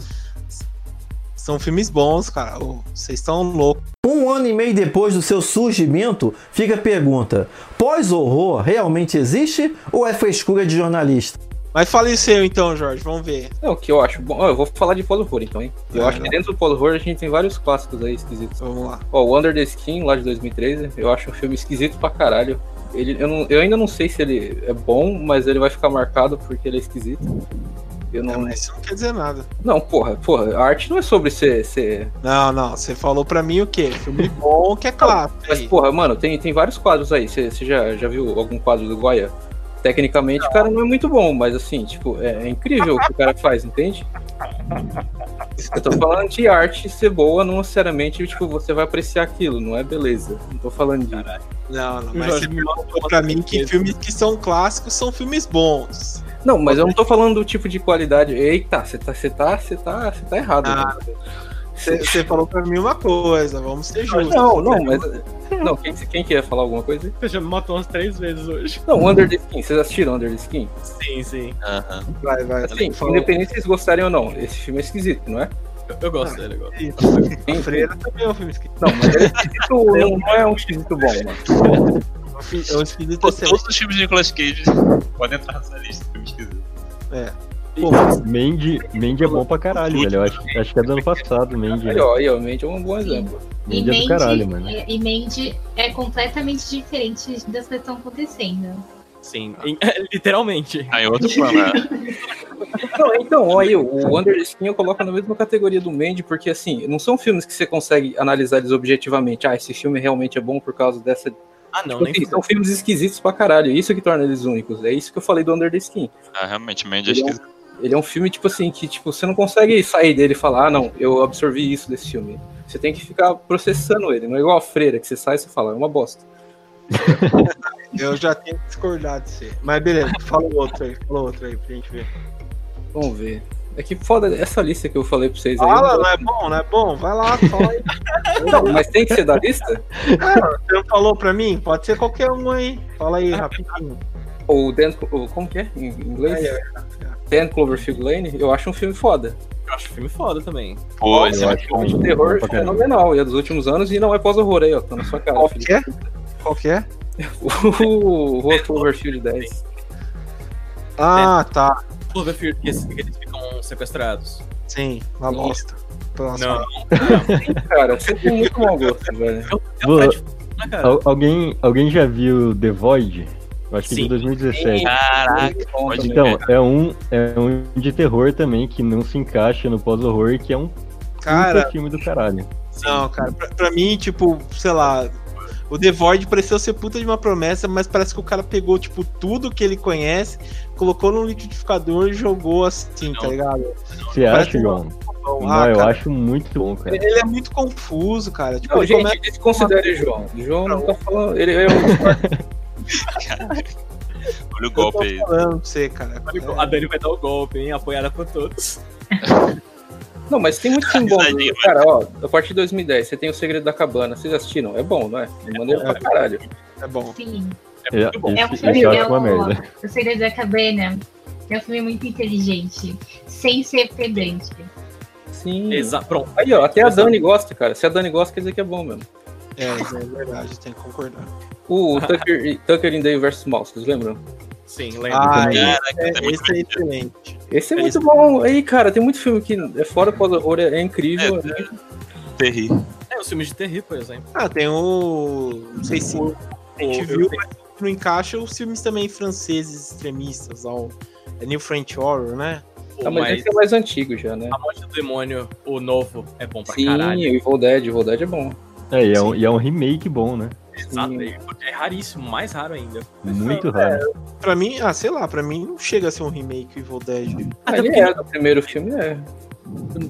São filmes bons, cara. Vocês estão loucos. Um ano e meio depois do seu surgimento, fica a pergunta: pós-horror realmente existe ou é frescura de jornalista? Mas fale o seu então, Jorge, vamos ver. É o que eu acho bom. Eu vou falar de pós-horror então, hein? Eu é, acho não. que dentro do pós-horror a gente tem vários clássicos aí esquisitos. Vamos lá. Ó, o Under the Skin, lá de 2013, eu acho um filme esquisito pra caralho. Ele, eu, não, eu ainda não sei se ele é bom, mas ele vai ficar marcado porque ele é esquisito. Eu não... É, mas isso não quer dizer nada. Não, porra, porra, a arte não é sobre ser. ser... Não, não, você falou pra mim o quê? Filme bom que é claro. Mas, porra, mano, tem, tem vários quadros aí. Você, você já, já viu algum quadro do Goya? Tecnicamente, não. o cara não é muito bom, mas assim, tipo, é, é incrível o que o cara faz, entende? Eu tô falando de arte ser boa, não necessariamente, tipo, você vai apreciar aquilo, não é beleza. Não tô falando de. Não, não, mas você me pra mim que filmes que são clássicos são filmes bons. Não, mas eu não tô falando do tipo de qualidade. Eita, você tá, você tá, você tá, você tá errado. Ah, você falou pra mim uma coisa, vamos ser justos. Não, não, mas. Não, quem, quem quer falar alguma coisa? Você já me matou umas três vezes hoje. Não, Under the Skin, vocês assistiram Under the Skin? Sim, sim. Uhum. Vai, vai. Assim, independente se vocês gostarem ou não, esse filme é esquisito, não é? Eu, eu gosto ah, dele, eu gosto. Freira também é um filme esquisito. Não, mas é esquisito, não, não é um esquisito bom, mano. É um esquisito Pô, Todos os filmes de Nicolas Cage podem entrar nessa lista de filme esquisito. É. Pô, Mandy, Mandy é bom pra caralho, velho. Eu acho, acho que é do ano passado, Mandy. Aí, ó, aí, ó, Mandy é um bom exemplo. Mandy é do caralho, mano. E Mandy é completamente diferente das que estão acontecendo. Sim, em, literalmente. Aí outro plano. Não, então, olha, o Under the Skin eu coloco na mesma categoria do Mandy, porque assim, não são filmes que você consegue analisar eles objetivamente. Ah, esse filme realmente é bom por causa dessa ah, não, tipo, nem assim, São filmes esquisitos pra caralho. Isso que torna eles únicos. É isso que eu falei do Under the Skin. Ah, realmente, Mandy é esquisito. Ele é um filme, tipo assim, que tipo, você não consegue sair dele e falar, ah, não, eu absorvi isso desse filme. Você tem que ficar processando ele, não é igual a freira, que você sai e você fala, é uma bosta. eu já tenho que discordar de você. Mas beleza, fala outro aí, fala outro aí pra gente ver. Vamos ver. É que foda essa lista que eu falei pra vocês aí. Fala, não é bom, não é bom? Vai lá, fala aí. Não, mas tem que ser da lista? Cara, você não falou pra mim? Pode ser qualquer um aí. Fala aí, rapidinho. O Dan, como que é em inglês? É, é, é. Dan Cloverfield Lane, eu acho um filme foda. Eu acho um filme foda também. Pô, esse é um filme de terror fenomenal. E é dos últimos anos e não é pós-horror aí, ó. Tá na sua cara. Qual que é? Qual que é? o Rua Cloverfield 10. Ah, tá. Cloverfield, que eles ficam sequestrados. Sim, uma bosta. Próximo. Não. cara, você tem muito mau gosto, velho. Alguém, alguém já viu The Void? Eu acho que Sim. de 2017. Caraca, pode Então, é um, é um de terror também que não se encaixa no pós-horror, que é um cara, filme do caralho. Não, cara, pra, pra, mim, tipo, sei lá, o The Void pareceu ser puta de uma promessa, mas parece que o cara pegou, tipo, tudo que ele conhece, colocou no liquidificador e jogou assim, tá não. tá ligado? Você acha, João? Não, ah, eu cara, acho muito bom, cara. Ele é muito confuso, cara. Tipo, não, gente, começa... desconsidere o João. João não tá falando. Ele é um. Olha o golpe aí. falando pra você, cara. A Dani vai dar o golpe, hein? Apoiada por todos. Não, mas tem muito filme bom. Cara, ó, a partir de 2010, você tem O Segredo da Cabana. Vocês assistiram? É bom, não é? É maneiro pra caralho. É bom. Sim. É, é, é um filme, é o, o Segredo da Cabana é um filme muito inteligente, sem ser pedante. Sim. Exato. Pronto. Aí, ó, até a Dani gosta, cara. Se a Dani gosta, quer dizer que é bom mesmo. É, é verdade, tem que concordar. O Tucker, Tucker in Day vs Mouse, vocês lembram? Sim, lembro. Ah, esse, é, é, esse é excelente. Esse é, é muito bom. Aí, cara, tem muito filme que é fora pós-horror, é, é, incrível. É, é, Terri. É, os filmes de Terri, por exemplo. Ah, tem o... Não sei se a gente viu, mas não encaixa os filmes também franceses extremistas, ó. É New French Horror, né? Ah, mas, mas esse é mais antigo já, né? A Morte do Demônio, o novo, é bom pra Sim, caralho. Sim, o Evil Dead, Evil Dead é bom. É, e é, um, e é um remake bom, né? Exato, é raríssimo, mais raro ainda. Muito raro. É, pra mim, ah, sei lá, pra mim não chega a ser um remake Evil Dead. Ah, ele é, do primeiro filme é.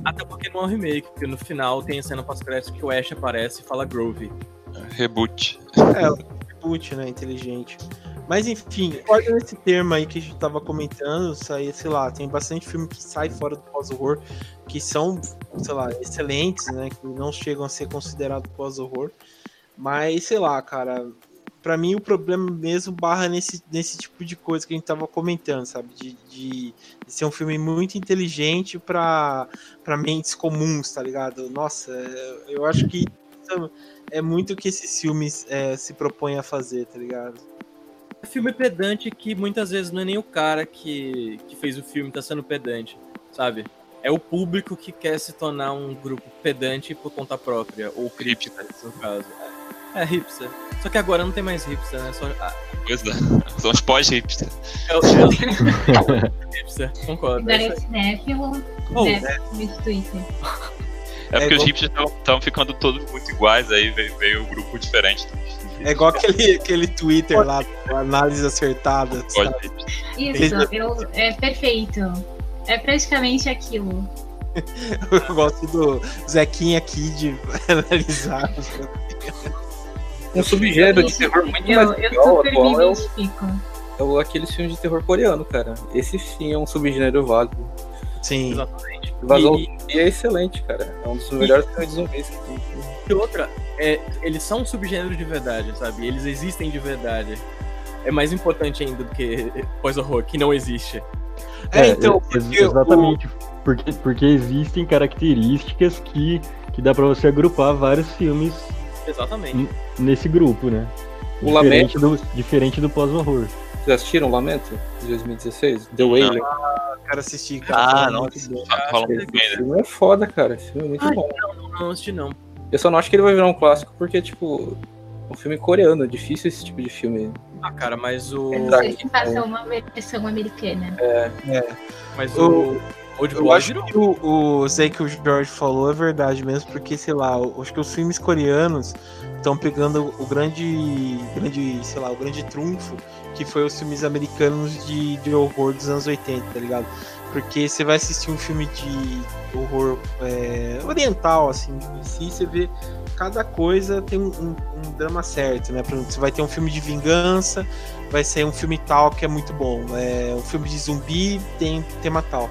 Até porque não é um remake, porque no final tem a cena pós-crédito que o Ash aparece e fala Groove. Reboot. É, reboot, né, inteligente. Mas enfim, olha nesse termo aí que a gente tava comentando, sai, sei lá, tem bastante filme que sai fora do pós-horror, que são, sei lá, excelentes, né? Que não chegam a ser considerados pós-horror. Mas, sei lá, cara, para mim o problema mesmo barra nesse, nesse tipo de coisa que a gente tava comentando, sabe? De, de, de ser um filme muito inteligente para mentes comuns, tá ligado? Nossa, eu acho que é muito o que esses filmes é, se propõem a fazer, tá ligado? Filme pedante que muitas vezes não é nem o cara que, que fez o filme tá sendo pedante, sabe? É o público que quer se tornar um grupo pedante por conta própria, ou críptica, no caso. É, é hipster. Só que agora não tem mais hipster, né? Só, ah. Pois é, são os pós-hipster. É o é hipster, concordo. Agora é cinéfilo, oh, é. Twitter. É porque é os hipsters estavam ficando todos muito iguais, aí veio, veio um grupo diferente. É igual aquele, aquele Twitter lá, análise acertada. Isso, eu, é perfeito. É praticamente aquilo. Eu gosto do Zequinha Kid analisar. Um subgênero de terror muito eu, mais legal atual é, o, é aqueles filmes de terror coreano, cara. Esse sim é um subgênero válido. Sim. Exatamente. Invasão e... é excelente, cara. É um dos melhores filmes de zumbis que tem. E outra, é, eles são um subgênero de verdade, sabe? Eles existem de verdade. É mais importante ainda do que pós-horror, que não existe. É, é então. É, exatamente. O... Porque, porque existem características que, que dá pra você agrupar vários filmes Exatamente. nesse grupo, né? O diferente Lamento. Do, diferente do pós-horror. Vocês assistiram Lamento? De 2016? The Wailing? Ah, quero assistir, cara. Ah, não. Esse filme é foda, cara. Esse filme é muito ah, bom. Não, não, não assisti não. Eu só não acho que ele vai virar um clássico porque, tipo, um filme coreano, é difícil esse tipo de filme. Ah, cara, mas o. Ele fazer uma versão americana. É, é. Mas o. o... Eu acho que o, o Zé que o George falou é verdade mesmo, porque, sei lá, eu acho que os filmes coreanos estão pegando o grande, grande, sei lá, o grande trunfo que foi os filmes americanos de, de horror dos anos 80, tá ligado? Porque você vai assistir um filme de horror é, oriental, assim, em si, você vê cada coisa tem um, um, um, drama certo, né? Por exemplo, você vai ter um filme de vingança, vai ser um filme tal que é muito bom. É, um filme de zumbi tem tema tal.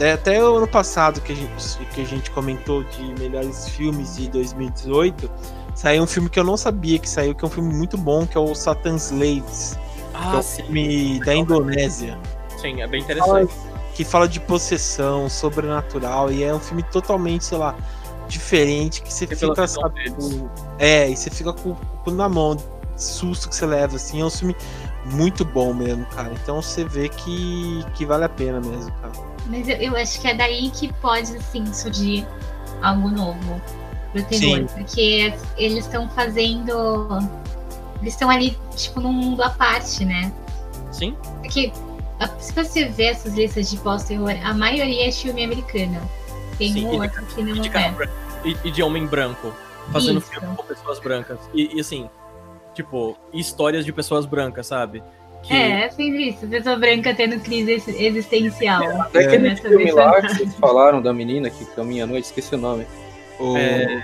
É, até o ano passado que a, gente, que a gente comentou de melhores filmes de 2018, saiu um filme que eu não sabia que saiu, que é um filme muito bom, que é o Satan's Slaves. Ah, que é um sim. filme da Indonésia. Sim, é bem interessante. Que fala de possessão, sobrenatural, e é um filme totalmente, sei lá, diferente, que você fica, sabe, É, e você fica com o cu na mão, susto que você leva, assim, é um filme muito bom mesmo, cara. Então você vê que, que vale a pena mesmo, cara. Mas eu, eu acho que é daí que pode, assim, surgir algo novo pro terror. Sim. Porque eles estão fazendo. Eles estão ali, tipo, num mundo à parte, né? Sim. Porque se você ver essas listas de pós-terror, a maioria é filme americano. Tem Sim, um outro que não de é. E, e, de homem branco. Fazendo Isso. filme com pessoas brancas. E, e, assim, tipo, histórias de pessoas brancas, sabe? Que... É, é sempre isso. Pessoa branca tendo crise existencial. É, até aquele filme lá que vocês falaram da menina que caminha à noite, esqueci o nome. O é,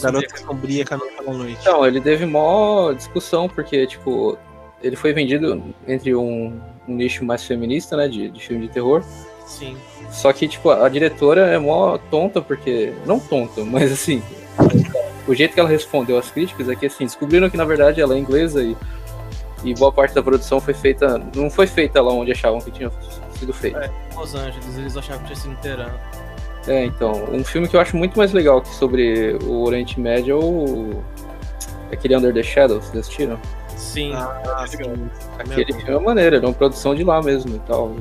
Garota Sombria Caminha pela Noite. Então, ele teve mó discussão, porque, tipo, ele foi vendido entre um, um nicho mais feminista, né, de, de filme de terror. Sim. Só que, tipo, a diretora é mó tonta, porque. Não tonta, mas assim. o jeito que ela respondeu às críticas é que, assim, descobriram que na verdade ela é inglesa e, e boa parte da produção foi feita. Não foi feita lá onde achavam que tinha sido feita. É, Los Angeles, eles achavam que tinha sido inteirão. É, então. Um filme que eu acho muito mais legal que sobre o Oriente Médio é o. Aquele Under the Shadows, vocês assistiram? Sim, ah, sim. Aquele filme é maneiro, é uma produção de lá mesmo e tal.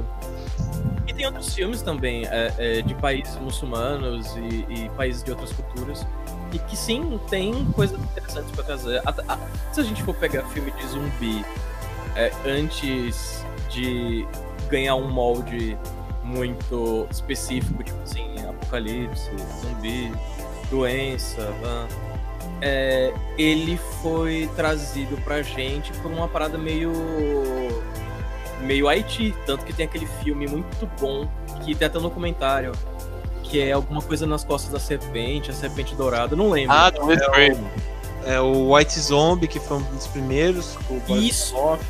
E tem outros filmes também é, é, de países muçulmanos e, e, países de outras culturas e que sim tem coisas interessantes para trazer. A, a, se a gente for pegar filme de zumbi é, antes de ganhar um molde muito específico, tipo assim, apocalipse, zumbi, doença, é, ele foi trazido pra gente por uma parada meio meio Haiti, tanto que tem aquele filme muito bom que tem até um documentário que é alguma coisa nas costas da serpente, a serpente dourada, não lembro. Ah, do é, o, é o White Zombie, que foi um dos primeiros, o Isso. Off.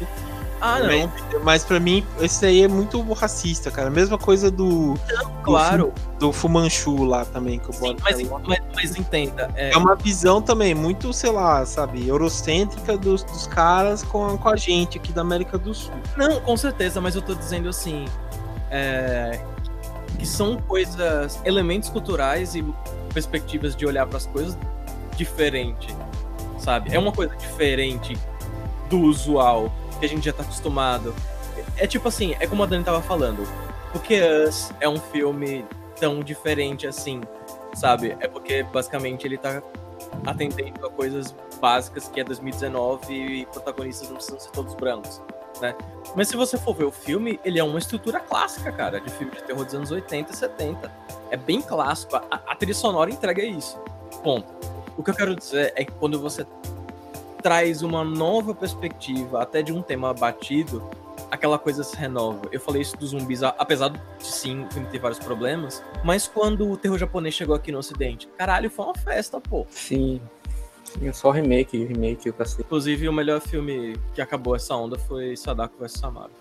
Ah, não. Mas, mas pra mim, esse aí é muito racista, cara. Mesma coisa do. claro. Do, do Fumanchu lá também, que eu Sim, mas, mas, mas, entenda. É... é... uma visão também muito, sei lá, sabe, eurocêntrica dos, dos caras com a, com a gente aqui da América do Sul. Não, com certeza, mas eu tô dizendo assim. É, que são coisas, elementos culturais e perspectivas de olhar para as coisas diferente, sabe? É uma coisa diferente do usual que a gente já tá acostumado. É tipo assim, é como a Dani tava falando. Porque Us é um filme tão diferente assim, sabe? É porque basicamente ele tá atendendo a coisas básicas que é 2019 e protagonistas não precisam ser todos brancos, né? Mas se você for ver o filme, ele é uma estrutura clássica, cara, de filme de terror dos anos 80 e 70. É bem clássico. A, a trilha sonora entrega isso. Ponto. O que eu quero dizer é que quando você traz uma nova perspectiva, até de um tema batido, aquela coisa se renova. Eu falei isso dos zumbis, apesar de sim, o filme ter vários problemas, mas quando o terror japonês chegou aqui no ocidente, caralho, foi uma festa, pô. Sim. É só remake, remake, o cacete. Inclusive, o melhor filme que acabou essa onda foi Sadako vs Samara.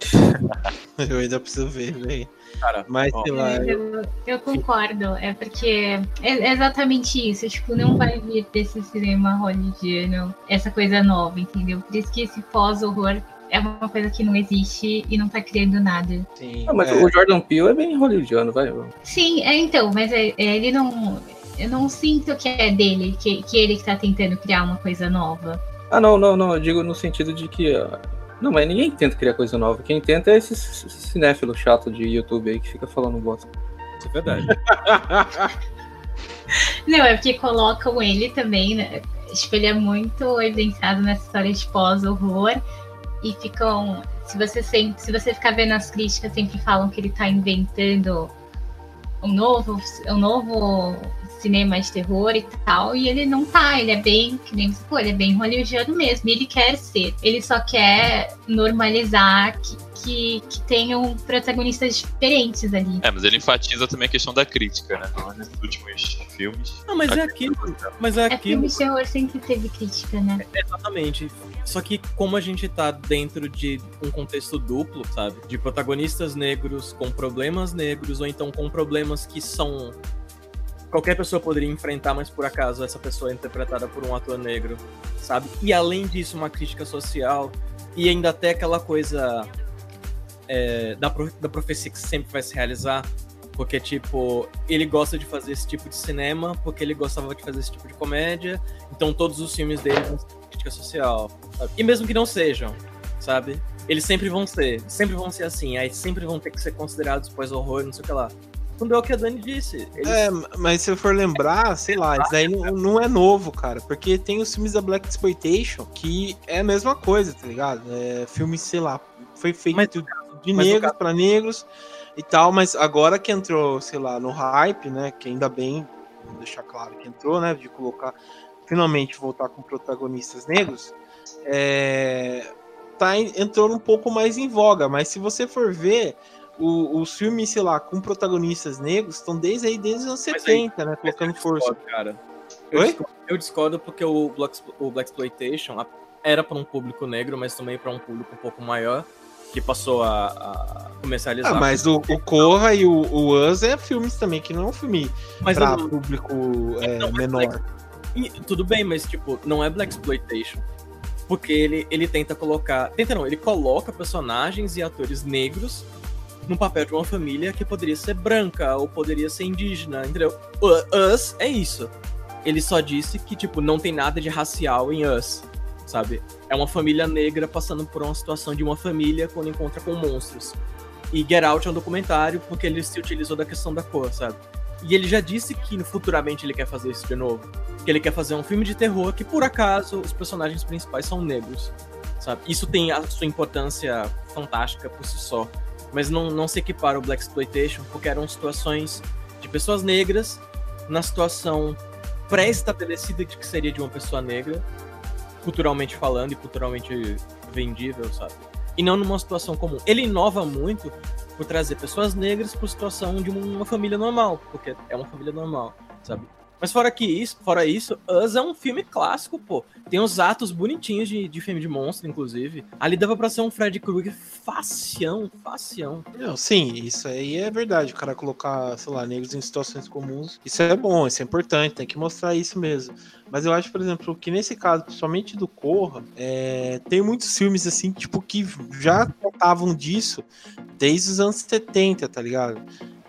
eu ainda preciso ver, velho. Cara, mas ó, sei lá. Eu, eu, concordo, é porque é exatamente isso. Tipo, não vai vir desse cinema hollywoodiano essa coisa nova, entendeu? Por isso que esse pós-horror é uma coisa que não existe e não tá criando nada. Sim. Ah, mas é. o Jordan Peele é bem hollywoodiano, vai. Sim, é então, mas é, é, ele não eu não sinto que é dele, que, que ele que tá tentando criar uma coisa nova. Ah, não, não, não. Eu digo no sentido de que. Uh... Não, mas ninguém tenta criar coisa nova. Quem tenta é esse cinéfilo chato de YouTube aí que fica falando bosta. Isso é verdade. não, é porque colocam ele também, né? Tipo, ele é muito evidenciado nessa história de pós-horror. E ficam. Se você, sempre, se você ficar vendo as críticas, sempre falam que ele tá inventando um novo, um novo cinema de terror e tal, e ele não tá, ele é bem, que nem você falou, ele é bem hollywoodiano mesmo, ele quer ser, ele só quer normalizar que, que, que tenham protagonistas diferentes ali. É, mas ele enfatiza também a questão da crítica, né? Nesses últimos filmes. Não, mas é aquilo. Mas é, é aquilo. Filme de terror sempre teve crítica, né? É, exatamente. Só que como a gente tá dentro de um contexto duplo, sabe? De protagonistas negros com problemas negros, ou então com problemas que são qualquer pessoa poderia enfrentar, mas por acaso essa pessoa é interpretada por um ator negro, sabe? E além disso, uma crítica social e ainda até aquela coisa é, da, da profecia que sempre vai se realizar, porque, tipo, ele gosta de fazer esse tipo de cinema, porque ele gostava de fazer esse tipo de comédia, então todos os filmes dele vão ser crítica social. Sabe? E mesmo que não sejam, sabe? Eles sempre vão ser, sempre vão ser assim, aí sempre vão ter que ser considerados pós-horror, não sei o que lá quando é o que a Dani disse. Eles... É, mas se eu for lembrar, sei lá, isso daí não, não é novo, cara. Porque tem os filmes da Black Exploitation que é a mesma coisa, tá ligado? É filme, sei lá, foi feito mas, de negros para negros e tal, mas agora que entrou, sei lá, no hype, né? Que ainda bem, vou deixar claro que entrou, né? De colocar, finalmente voltar com protagonistas negros. É, tá, entrou um pouco mais em voga, mas se você for ver, o, os filmes, sei lá, com protagonistas negros estão desde aí, desde os anos 70, aí, né? Colocando força. Cara. Eu Oi? Discordo, eu discordo porque o Black, o Black Exploitation era para um público negro, mas também para um público um pouco maior, que passou a, a comercializar. Ah, mas o, o Corra e o, o Us é filmes também, que não é um filme não... público é, não, menor. Black... Tudo bem, mas tipo, não é Black Exploitation. Porque ele, ele tenta colocar. Tenta não, ele coloca personagens e atores negros no papel de uma família que poderia ser branca ou poderia ser indígena, entendeu? Us é isso. Ele só disse que, tipo, não tem nada de racial em Us, sabe? É uma família negra passando por uma situação de uma família quando encontra com monstros. E Get Out é um documentário porque ele se utilizou da questão da cor, sabe? E ele já disse que futuramente ele quer fazer isso de novo. Que ele quer fazer um filme de terror que, por acaso, os personagens principais são negros, sabe? Isso tem a sua importância fantástica por si só mas não, não se equipara ao Black Exploitation, porque eram situações de pessoas negras na situação pré-estabelecida de que seria de uma pessoa negra, culturalmente falando e culturalmente vendível, sabe? E não numa situação comum. Ele inova muito por trazer pessoas negras para situação de uma família normal, porque é uma família normal, sabe? Mas fora que isso, fora isso, Us é um filme clássico, pô. Tem uns atos bonitinhos de, de filme de monstro, inclusive. Ali dava pra ser um Fred Krueger facião, facião. Não, sim, isso aí é verdade. O cara colocar, sei lá, negros em situações comuns. Isso é bom, isso é importante, tem que mostrar isso mesmo. Mas eu acho, por exemplo, que nesse caso, principalmente do Corra, é, tem muitos filmes assim, tipo, que já tratavam disso desde os anos 70, tá ligado?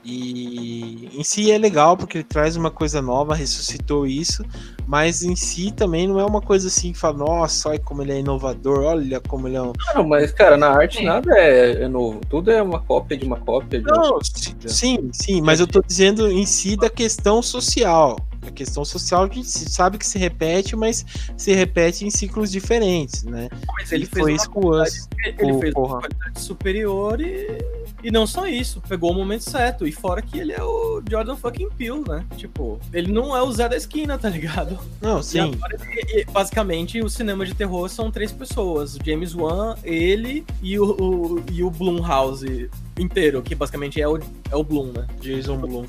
E em si é legal porque ele traz uma coisa nova, ressuscitou isso, mas em si também não é uma coisa assim que fala, nossa, olha como ele é inovador, olha como ele é um. Não, mas cara, na arte é. nada é, é, novo, tudo é uma cópia de uma cópia. De não, uma... sim, sim, mas eu tô dizendo em si da questão social. A questão social a gente sabe que se repete, mas se repete em ciclos diferentes, né? Mas ele e foi isso com o. Ele fez uma qualidade superior e E não só isso, pegou o momento certo. E fora que ele é o Jordan fucking Peele, né? Tipo, ele não é o Zé da esquina, tá ligado? Não, sim. Agora, basicamente, o cinema de terror são três pessoas: o James Wan, ele e o, o, e o Blumhouse inteiro, que basicamente é o, é o Bloom, né? Jason Bloom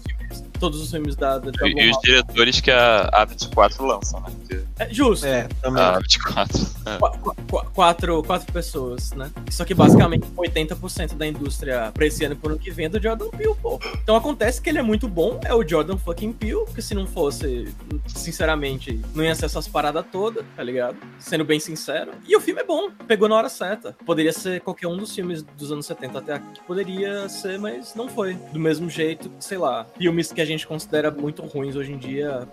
todos os filmes da, da, da E, os diretores que a, a 24 lançam, né? Porque... É, justo. É, também. A 24. É. Qu qu quatro, quatro pessoas, né? Só que basicamente 80% da indústria pra esse ano e por ano que vem é do Jordan Peele, pô. Então acontece que ele é muito bom, é o Jordan fucking Peele, porque se não fosse, sinceramente, não ia ser essas paradas todas, tá ligado? Sendo bem sincero. E o filme é bom, pegou na hora certa. Poderia ser qualquer um dos filmes dos anos 70 até aqui, poderia ser, mas não foi. Do mesmo jeito, sei lá, filmes que a gente considera muito ruins hoje em dia,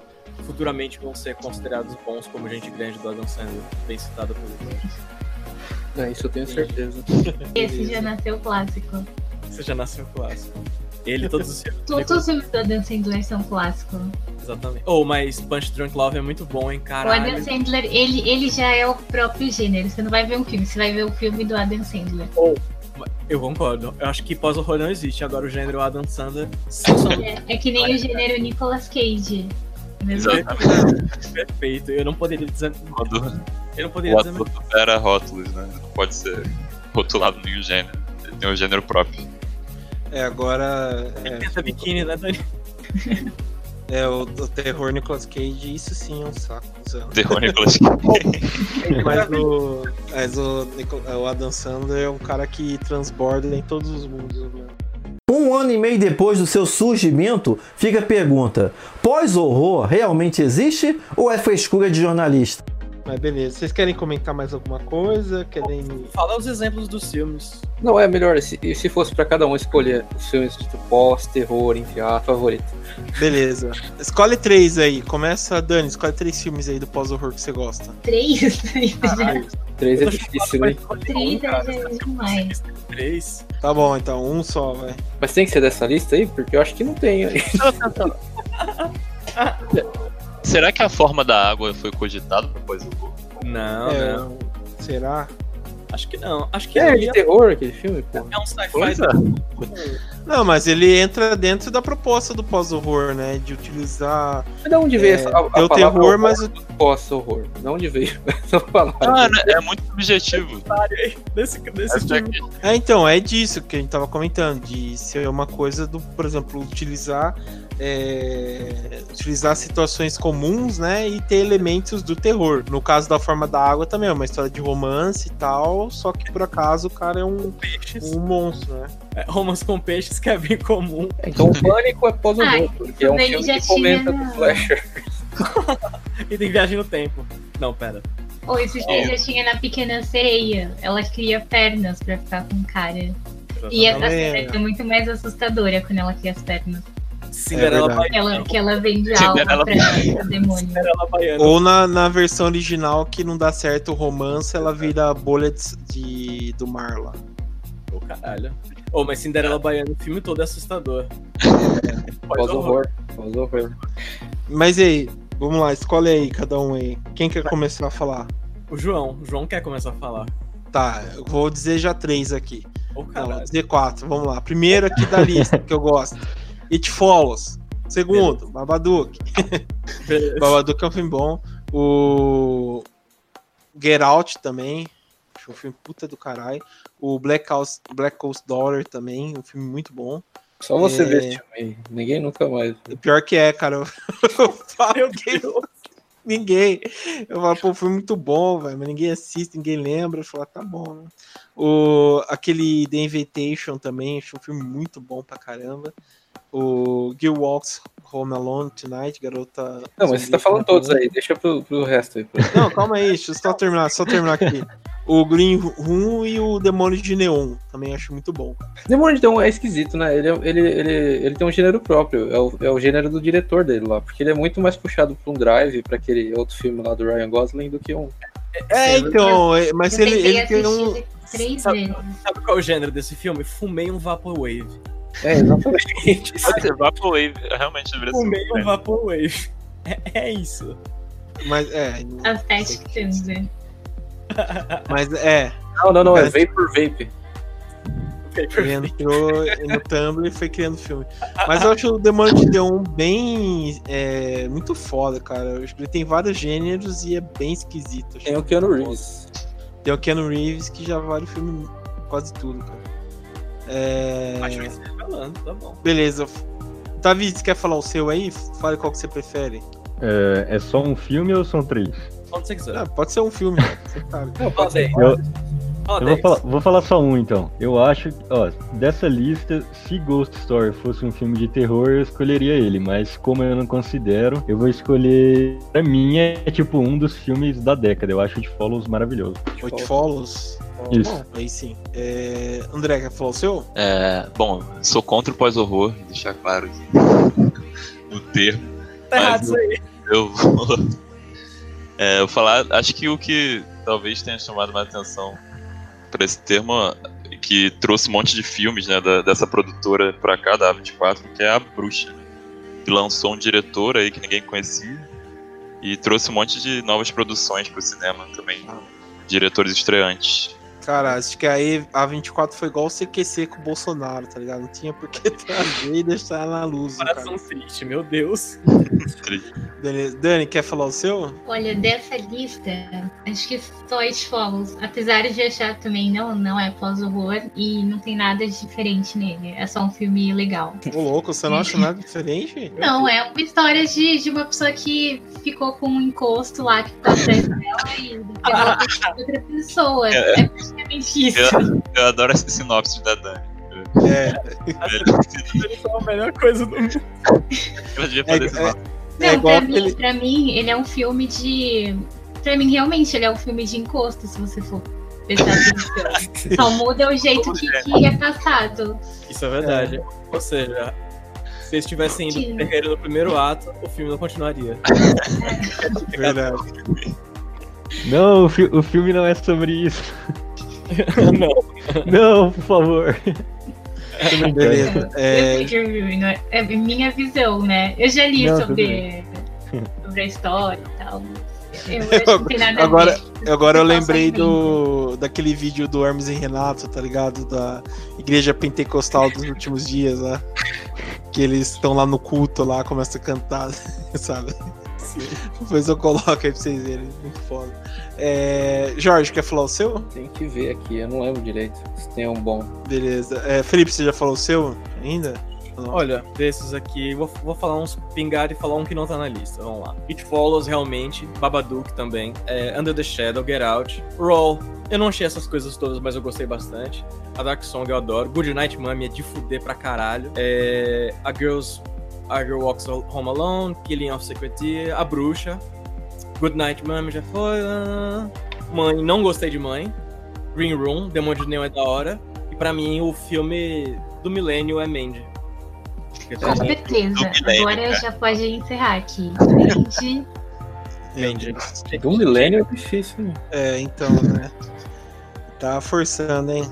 futuramente vão ser considerados bons, como Gente Grande do Adam Sandler, bem citado por vocês. É, isso eu tenho certeza. Esse já nasceu clássico. Esse já nasceu clássico. Ele, todos os filmes. Todos os filmes do Adam Sandler são clássicos. Exatamente. Oh, mas Punch Drunk Love é muito bom, hein, caralho. O Adam Sandler, ele, ele já é o próprio gênero. Você não vai ver um filme, você vai ver o filme do Adam Sandler. Oh, eu concordo. Eu acho que pós-horror não existe. Agora o gênero Adam Sandler. É, é que nem o gênero Nicolas Cage. Exatamente. Perfeito. Eu não poderia dizer. Quando eu não poderia o dizer. era rótulos, né? Não pode ser rotulado nenhum gênero. Ele tem um gênero próprio. É, agora. É, Essa biquíni, né, Dani? É, o, o, terror Nicolas Cage, isso sim é um saco. Terror Nicolas Cage. mas o, mas o, o Adam Sandler é um cara que transborda em todos os mundos. Né? Um ano e meio depois do seu surgimento, fica a pergunta: pós-horror realmente existe ou é frescura de jornalista? Mas beleza, vocês querem comentar mais alguma coisa? Querem. Fala os exemplos dos filmes. Não, é melhor se, se fosse para cada um escolher os filmes de pós, terror, enfiar, favorito. Beleza. Escolhe três aí. Começa, Dani, escolhe três filmes aí do pós-horror que você gosta. Três? três é difícil, né? Três é demais. Três. Tá bom, então, um só, vai. Mas tem que ser dessa lista aí? Porque eu acho que não tem aí. Será que a forma da água foi cogitada pra pós-horror? Não, é, não. Será? Acho que não. Acho que é, de terror aquele filme, pô. É um sci-fi. É. Não, mas ele entra dentro da proposta do pós-horror, né? De utilizar. Mas de onde veio é, essa a, a o terror, mas o pós-horror? De onde veio essa palavra? Ah, né? é muito subjetivo. Desse, desse tipo. É, então, é disso que a gente tava comentando, de ser uma coisa do, por exemplo, utilizar é, utilizar situações comuns, né, e ter elementos do terror. No caso da Forma da Água também é uma história de romance e tal, só que por acaso o cara é um, um monstro, né? É, romance com peixes que é bem comum. Então o Pânico é pós-horror, porque é um filme que comenta com Flasher. e tem viagem no tempo. Não, pera. Ou isso já tinha na Pequena Sereia. Ela cria pernas pra ficar com cara. E essa cena é muito mais assustadora quando ela cria as pernas. Cinderela é Baiana. Que ela, que ela vende Cinderela alma pra demônio. Cinderela Baiana. Ou na, na versão original que não dá certo o romance, ela vira Bullets de, do mar lá. Ô, oh, caralho. Ô, oh, mas Cinderela Baiana, o filme todo é assustador. É, Pós-horror. Pós-horror. Mas e aí, vamos lá, escolhe aí cada um aí. Quem quer começar a falar? O João. O João quer começar a falar. Tá, eu vou dizer já três aqui. Oh, não, vou dizer quatro, vamos lá. Primeiro aqui da lista, que eu gosto. It Follows. Segundo, Babadook. Babadook é um filme bom. O Get Out também. Acho um filme puta do caralho. O Black House, Black Coast Daughter também, um filme muito bom. Só você é... vê esse filme Ninguém nunca mais. Pior que é, cara. Eu falo que ninguém. Eu falo, pô, foi muito bom, velho, mas ninguém assiste, ninguém lembra. Eu falo, ah, tá bom, né? O, aquele The Invitation também, acho um filme muito bom pra caramba o Gil Walks Home Alone Tonight, garota. Não, mas você tá falando todos aí, deixa pro, pro resto aí. Não, calma aí, deixa eu só terminar, só terminar aqui. O Green Room e o Demônio de Neon, também acho muito bom. Demônio de Neon é esquisito, né? Ele, ele, ele, ele tem um gênero próprio, é o, é o gênero do diretor dele lá, porque ele é muito mais puxado pra um drive, pra aquele outro filme lá do Ryan Gosling, do que um. É, então, é, mas ele, ele tem um. Três sabe, sabe qual é o gênero desse filme? Fumei um Vaporwave. É, exatamente. Pode ser Vaporwave, realmente deveria ser. O meio Vaporwave. É, é isso. Mas é. Aesthetic Mas é. Não, não, não, é Vapor Vape. Ele entrou no Tumblr e foi criando filme. Mas eu acho o Demônio de Deon bem. É, muito foda, cara. Ele tem vários gêneros e é bem esquisito. Tem o Keanu Reeves. Tem o Keanu Reeves que já vale o filme quase tudo, cara. É... falando, tá bom. Beleza. Davi, você quer falar o seu aí? Fale qual que você prefere. É, é só um filme ou são três? Você quiser. Ah, pode ser um filme. Você sabe. Não, pode ser. Eu, eu vou falar, vou falar, só um então. Eu acho, ó, dessa lista, se Ghost Story fosse um filme de terror, eu escolheria ele, mas como eu não considero, eu vou escolher. Pra mim, é tipo um dos filmes da década. Eu acho o It Follows maravilhoso. It Follows? Isso. Bom, aí sim. É... André, quer falar o seu? É, bom, sou contra o pós-horror, deixar claro aqui o termo. Tá errado isso aí. Eu vou, é, eu vou falar, acho que o que talvez tenha chamado mais atenção para esse termo que trouxe um monte de filmes né, da, dessa produtora pra cá, da A24, que é a Bruxa, né, que lançou um diretor aí que ninguém conhecia e trouxe um monte de novas produções pro cinema também, diretores estreantes. Cara, acho que aí a 24 foi igual o CQC com o Bolsonaro, tá ligado? Não tinha por que trazer e deixar na luz. Coração triste, meu Deus. Beleza. Dani, quer falar o seu? Olha, dessa lista, acho que só Follows. Apesar de achar também não, não é pós-horror e não tem nada diferente nele. É só um filme legal. Ô, louco, você não acha nada diferente? Não, é uma história de, de uma pessoa que ficou com um encosto lá que tá atrás dela e ela outra pessoa. É, é basicamente isso. Eu, eu adoro essa sinopse da Dani. É. é a melhor coisa do mundo. Ela devia fazer é, é, é, Não, pra, mim, ele... pra mim, ele é um filme de. Pra mim, realmente, ele é um filme de encosto, se você for prestar atenção. Só muda o jeito que, que é passado. Isso é verdade. É. Ou seja, se eles tivessem ido terreiro no primeiro ato, o filme não continuaria. É. Verdade. Não, o, fi o filme não é sobre isso. não. Não, por favor. Beleza. É... é minha visão, né? Eu já li não, sobre, sobre a história e tal. Eu agora, agora eu lembrei do daquele vídeo do Hermes e Renato, tá ligado? Da Igreja Pentecostal dos últimos dias lá. Que eles estão lá no culto lá, começam a cantar, sabe? Depois eu coloco aí pra vocês verem. Muito foda. É... Jorge, quer falar o seu? Tem que ver aqui, eu não lembro direito se tem um bom. Beleza. É, Felipe, você já falou o seu ainda? Olha, desses aqui, vou, vou falar uns pingar e falar um que não tá na lista. Vamos lá. It Follows, realmente. Babadook também. É, Under the Shadow, Get Out. Roll. Eu não achei essas coisas todas, mas eu gostei bastante. A Dark Song eu adoro. Good Night Mommy é de fuder pra caralho. É, a Girls a Girl Walks Home Alone, Killing of Secret A Bruxa, Good Night Mommy já foi. Uh... Mãe, não gostei de Mãe. Green Room, Demônio de Neon é da hora. E pra mim, o filme do milênio é Mandy. Com certeza. Agora já pode encerrar aqui. Mandy. Mandy. Do milênio é difícil, né? É, então, né? Tá forçando, hein?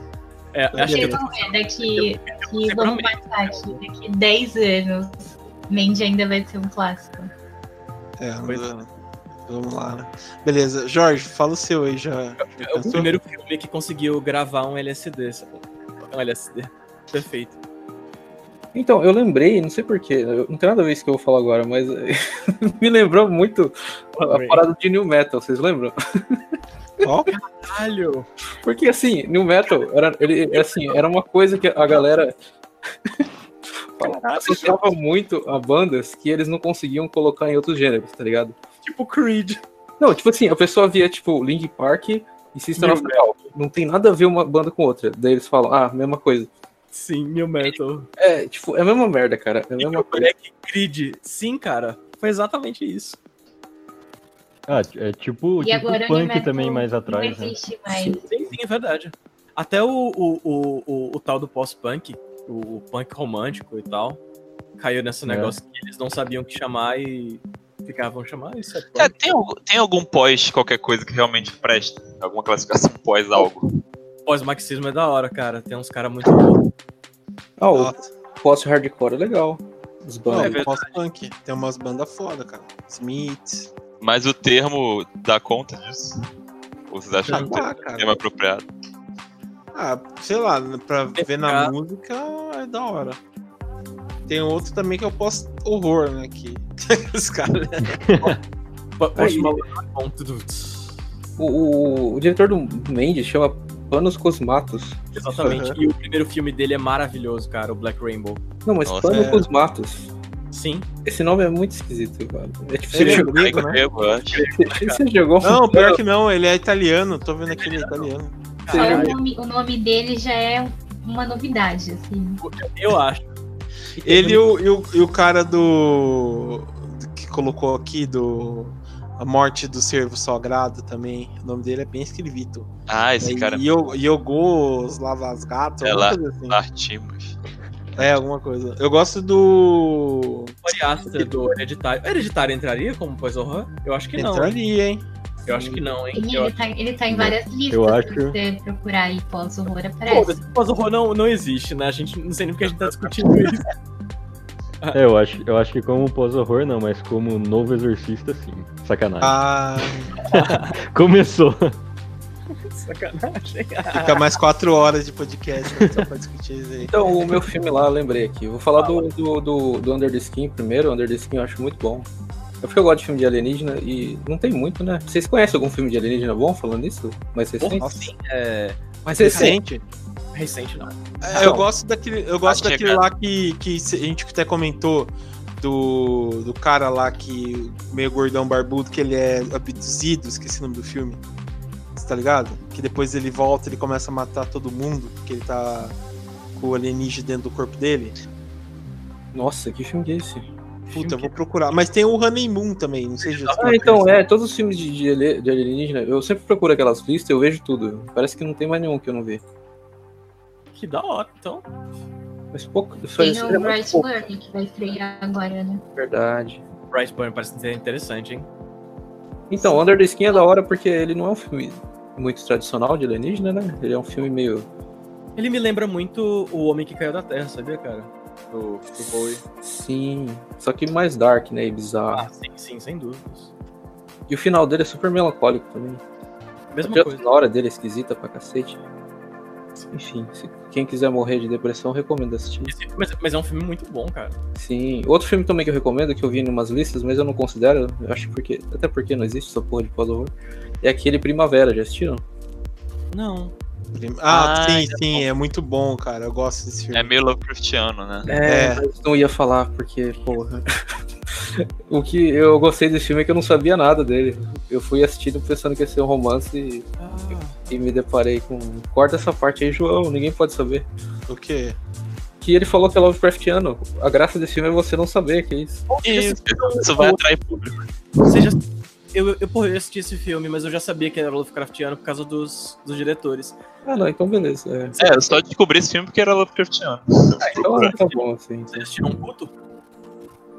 É, acho que... é daqui, daqui vamos passar aqui, daqui 10 anos Mandy ainda vai ser um clássico. É, mas, é. vamos lá. Né? Beleza, Jorge, fala o seu aí já. já é o primeiro filme que conseguiu gravar um LSD, sabe? Um LSD. Perfeito. Então, eu lembrei, não sei porquê, não tem nada a ver isso que eu vou falar agora, mas me lembrou muito a, a parada de New Metal, vocês lembram? Ó, oh, caralho! Porque assim, New Metal era, ele, assim, era uma coisa que a galera associava muito a bandas que eles não conseguiam colocar em outros gêneros, tá ligado? Tipo Creed. Não, tipo assim, a pessoa via, tipo, Link Park e System of Metal. Não tem nada a ver uma banda com outra. Daí eles falam, ah, mesma coisa. Sim, New Metal. É, tipo, é a mesma merda, cara. É a mesma coisa. Black Creed. Sim, cara. Foi exatamente isso. Ah, é tipo, e tipo punk também mais atrás. Não né? existe né? mais. Sim, sim, é verdade. Até o, o, o, o, o tal do pós-punk, o punk romântico e tal, caiu nesse é. negócio que eles não sabiam o que chamar e ficavam chamando isso. É, é tem, tem algum pós qualquer coisa que realmente presta? Alguma classificação pós algo? Pós-marxismo é da hora, cara. Tem uns caras muito bons. Ah, o pós-hardcore é legal. Os bandas. É, pós-punk. Tem umas bandas foda, cara. Smith. Mas o termo dá conta disso? Ou vocês acham ah, que o termo é apropriado? Ah, sei lá, pra ver na música é da hora. Tem outro também que eu posto horror, né? Que os caras. o, o, o diretor do Mendes chama Panos Cosmatos. Exatamente. Uhum. E o primeiro filme dele é maravilhoso, cara, o Black Rainbow. Não, mas Nossa, Panos é... Cosmatos. Sim. Esse nome é muito esquisito, cara. É tipo, você, jogou, grego, né? você jogou? Não, pior que não, ele é italiano, tô vendo aqui ele é italiano. O, nome, o nome dele já é uma novidade, assim. Eu acho. Ele e o, e o, e o cara do. que colocou aqui do. A Morte do Servo Sagrado também. O nome dele é bem escrito. Ah, esse é, cara. Yogos Lavas Gatos. É lá, assim. Lartimos. É, alguma coisa. Eu gosto do. Oriaster do Hereditário. Hereditário entraria como pós-horror? Eu acho que não. Entraria, hein? Eu acho que não, hein? Ele, ele, tá, ele tá em várias listas. Eu acho... Se você procurar aí pós-horror, aparece. Pós-horror não, não existe, né? A gente não sei nem porque a gente tá discutindo isso. É, eu acho, eu acho que como pós-horror não, mas como novo exorcista, sim. Sacanagem. Ah. Começou. Sacanagem. Fica mais quatro horas de podcast né, só pra discutir isso aí. Então, o meu filme lá, eu lembrei aqui. Vou falar do, do, do, do Under the Skin primeiro. O Under the Skin eu acho muito bom. É porque eu gosto de filme de alienígena e não tem muito, né? Vocês conhecem algum filme de alienígena bom falando isso? Mais recente? Porra, sim, é... Mais recente? Recente não. É, eu gosto daquele, eu gosto daquele lá que, que a gente até comentou do, do cara lá que meio gordão barbudo que ele é abduzido, esqueci o nome do filme. Você tá ligado? Que depois ele volta, ele começa a matar todo mundo, porque ele tá com o alienígena dentro do corpo dele. Nossa, que filme que é esse? Puta, eu vou procurar. Mas tem o Honeymoon também, não sei se Ah, então, é, todos os filmes de, de, de alienígena, eu sempre procuro aquelas listas, eu vejo tudo. Parece que não tem mais nenhum que eu não vi. Que da hora, então. Mas pouco. Tem o Bryce Burn, que vai estrear agora, né? Verdade. Bryce Burn parece ser interessante, hein? Então, Under the Skin é da hora porque ele não é um filme muito tradicional de alienígena, né? Ele é um filme meio. Ele me lembra muito O Homem que Caiu da Terra, sabia, cara? Do, do Bowie. Sim, só que mais dark, né? E bizarro. Ah, sim, sim, sem dúvidas. E o final dele é super melancólico também. Mesma a coisa. A hora dele é esquisita pra cacete. Enfim, se quem quiser morrer de depressão, recomendo assistir. Mas, mas, é um filme muito bom, cara. Sim. Outro filme também que eu recomendo, que eu vi em umas listas, mas eu não considero, eu acho porque. Até porque não existe essa porra de pós-horror. É aquele Primavera, já assistiram? Não. Ah, ah sim, sim, é muito bom, cara. Eu gosto desse filme. É meio Lovecraftiano, né? É, é. mas não ia falar, porque, porra. o que eu gostei desse filme é que eu não sabia nada dele. Eu fui assistindo pensando que ia ser um romance e, ah. e me deparei com. Corta essa parte aí, João, ninguém pode saber. O quê? Que ele falou que é Lovecraftiano. A graça desse filme é você não saber que é isso. Isso, isso vai atrair público. Você já eu, eu, porra, eu assisti esse filme, mas eu já sabia que era Lovecraftiano por causa dos, dos diretores. Ah, não, então beleza. É, é eu só descobri esse filme porque era Lovecraftiano. Ah, então tá bom, assim. Vocês assistiram um culto?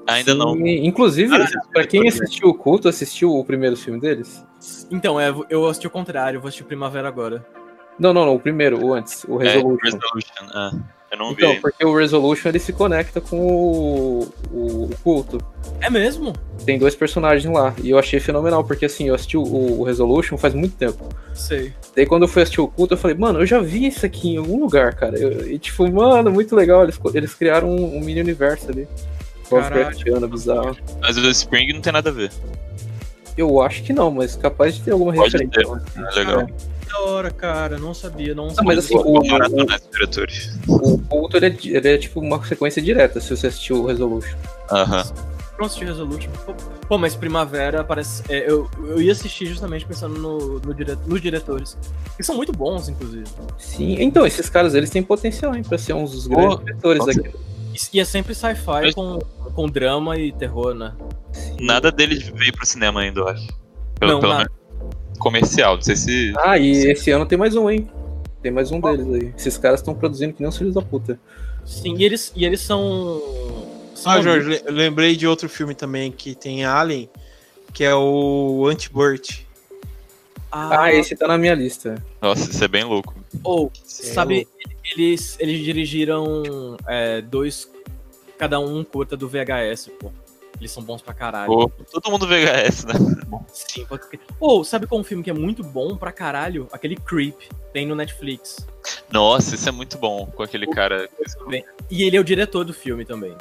Ainda Sim, não. Inclusive, ah, pra quem assistiu o culto, assistiu o primeiro filme deles? Então, é, eu assisti o contrário, eu vou assistir o Primavera agora. Não, não, não, o primeiro, o antes, o Resolution. É, Resolution, é. Eu não então, vi. porque o Resolution ele se conecta com o, o, o, culto. É mesmo? Tem dois personagens lá. E eu achei fenomenal, porque assim, eu assisti o, o Resolution faz muito tempo. Sei. Daí quando eu fui assistir o culto, eu falei, mano, eu já vi isso aqui em algum lugar, cara. Eu, e tipo, mano, muito legal. Eles, eles criaram um, um mini universo ali. Lovecraftiano, bizarro. Mas o Spring não tem nada a ver. Eu acho que não, mas capaz de ter alguma Pode referência. Ter. É legal. É da hora, cara. Não sabia, não, sabia. mas assim, o, o, o, o culto ele é, ele é tipo uma sequência direta se você assistiu o Resolution. Aham. Não assisti Resolution. Pô, mas Primavera parece. É, eu, eu ia assistir justamente pensando no, no dire, nos diretores. Que são muito bons, inclusive. Sim, então, esses caras eles têm potencial hein, pra ser uns dos grandes diretores aqui. E é sempre sci-fi com, com drama e terror, né? Nada deles veio pro cinema ainda, eu acho. Pelo, não, pelo menos comercial. Não sei se. Ah, e esse ano tem mais um, hein? Tem mais um deles aí. Esses caras estão produzindo que nem os filhos da puta. Sim, e eles, e eles são. são ah, Jorge, lembrei de outro filme também que tem Alien, que é o Anti-Burt. Ah, ah, esse tá na minha lista. Nossa, isso é bem louco. Ou, oh, sabe, é louco. eles, eles dirigiram é, dois. Cada um curta do VHS, pô. Eles são bons pra caralho. Pô, todo mundo VHS, né? Sim, Ou, oh, sabe qual um filme que é muito bom pra caralho? Aquele Creep, tem no Netflix. Nossa, isso é muito bom, com aquele o... cara. E ele é o diretor do filme também.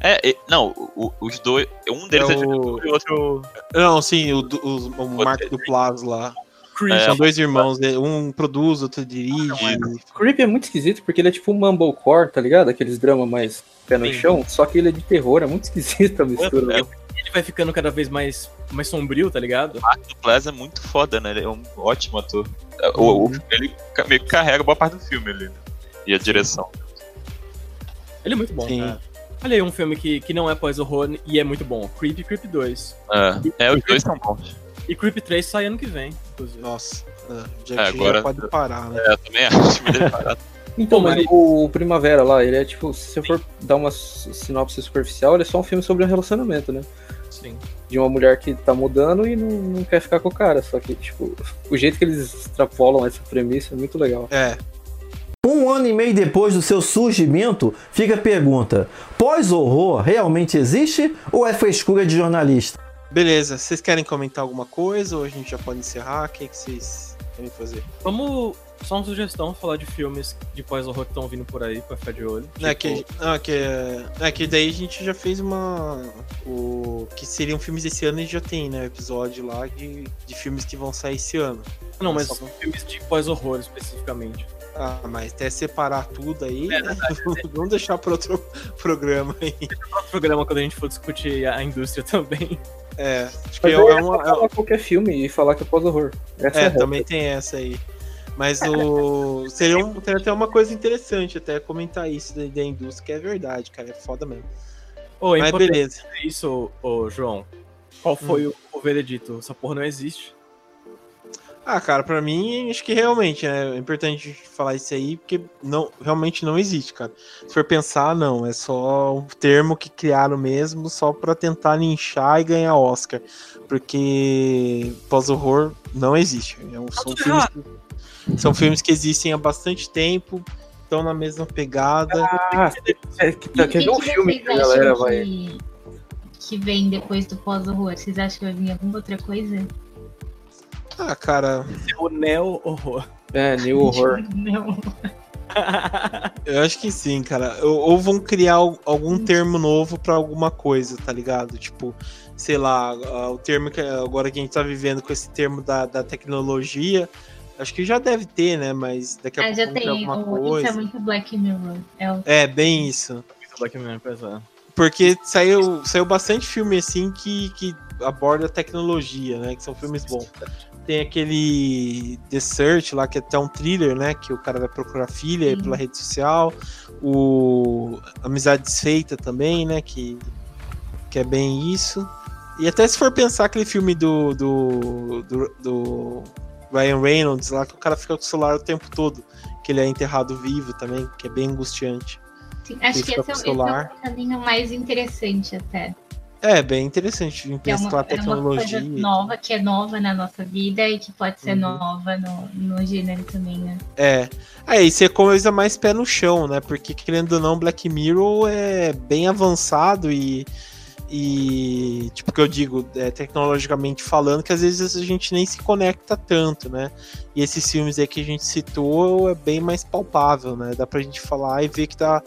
É, não, o, os dois. Um deles é, é diretor e o outro. Não, sim, o, o, o Marco do Plaza lá. Creep. É, São dois irmãos, né? um produz, outro dirige. Creep é muito esquisito porque ele é tipo um mumblecore, tá ligado? Aqueles dramas mais pé no Sim. chão, só que ele é de terror, é muito esquisito a mistura. É, é, ele vai ficando cada vez mais, mais sombrio, tá ligado? O Mark Plaza é muito foda, né? Ele é um ótimo ator. O, uhum. ele meio que carrega boa parte do filme ali, né? E a direção. Ele é muito bom, Sim. cara. Olha aí um filme que, que não é pós-horror e é muito bom. Creep e Creep 2. É, é os dois são bons. E Creep 3 sai ano que vem, inclusive. Nossa, é, já, é, agora, já pode parar, né? É, eu também acho que parar. Então, mas o Primavera lá, ele é tipo, se você for dar uma sinopse superficial, ele é só um filme sobre um relacionamento, né? Sim. De uma mulher que tá mudando e não, não quer ficar com o cara. Só que, tipo, o jeito que eles extrapolam essa premissa é muito legal. É. Um ano e meio depois do seu surgimento, fica a pergunta: pós-horror realmente existe ou é frescura de jornalista? Beleza, vocês querem comentar alguma coisa ou a gente já pode encerrar? O que, é que vocês querem fazer? Vamos só uma sugestão, falar de filmes de pós-horror que estão vindo por aí pra ficar de olho. Tipo... É, que, ah, que, é, que daí a gente já fez uma. O, que seriam filmes desse ano e já tem, né? Episódio lá de, de filmes que vão sair esse ano. Não, mas só... filmes de pós-horror especificamente. Ah, mas até separar tudo aí, é, né? Vamos deixar para outro programa aí. Outro programa quando a gente for discutir a indústria também. É, acho que é, é, uma. É... qualquer filme e falar que é pós-horror. É, é também tem essa aí. Mas o. seria, um, seria até uma coisa interessante até comentar isso da, da indústria, que é verdade, cara. É foda mesmo. Oh, Mas beleza. Isso, oh, João. Qual foi hum. o, o veredito? Essa porra não existe. Ah, cara, para mim, acho que realmente né, é importante falar isso aí, porque não, realmente não existe, cara. Se for pensar, não, é só um termo que criaram mesmo só para tentar linchar e ganhar Oscar, porque pós-horror não existe. É um, são, filmes que, são filmes que existem há bastante tempo, estão na mesma pegada. Ah, é, que, tá, quer ver um filme que a galera vai. Que vem depois do pós-horror? Vocês acham que vai vir alguma outra coisa? Ah, cara. O Neo Horror. É, Neo Horror. Eu acho que sim, cara. Ou vão criar algum termo novo para alguma coisa, tá ligado? Tipo, sei lá, o termo que agora que a gente tá vivendo com esse termo da, da tecnologia, acho que já deve ter, né? Mas daqui a ah, pouco já tem alguma o, coisa. Isso é muito Black Mirror. É, o... é bem isso. Black Mirror, pois é. Porque saiu, saiu bastante filme assim que, que aborda tecnologia, né? Que são filmes bons. Tem aquele The Search lá, que é até um thriller, né? Que o cara vai procurar filha Sim. pela rede social. O Amizade Desfeita também, né? Que, que é bem isso. E até se for pensar aquele filme do, do, do, do Ryan Reynolds lá, que o cara fica com o celular o tempo todo, que ele é enterrado vivo também, que é bem angustiante. Sim, acho que esse é, esse é um caminho mais interessante até. É, bem interessante pensar a tecnologia. É uma coisa nova, que é nova na nossa vida e que pode ser uhum. nova no, no gênero também, né? É. É, isso é coisa mais pé no chão, né? Porque, querendo ou não, Black Mirror é bem avançado e. E, tipo, que eu digo, é, tecnologicamente falando, que às vezes a gente nem se conecta tanto, né? E esses filmes aí que a gente citou é bem mais palpável, né? Dá pra gente falar e ver que tá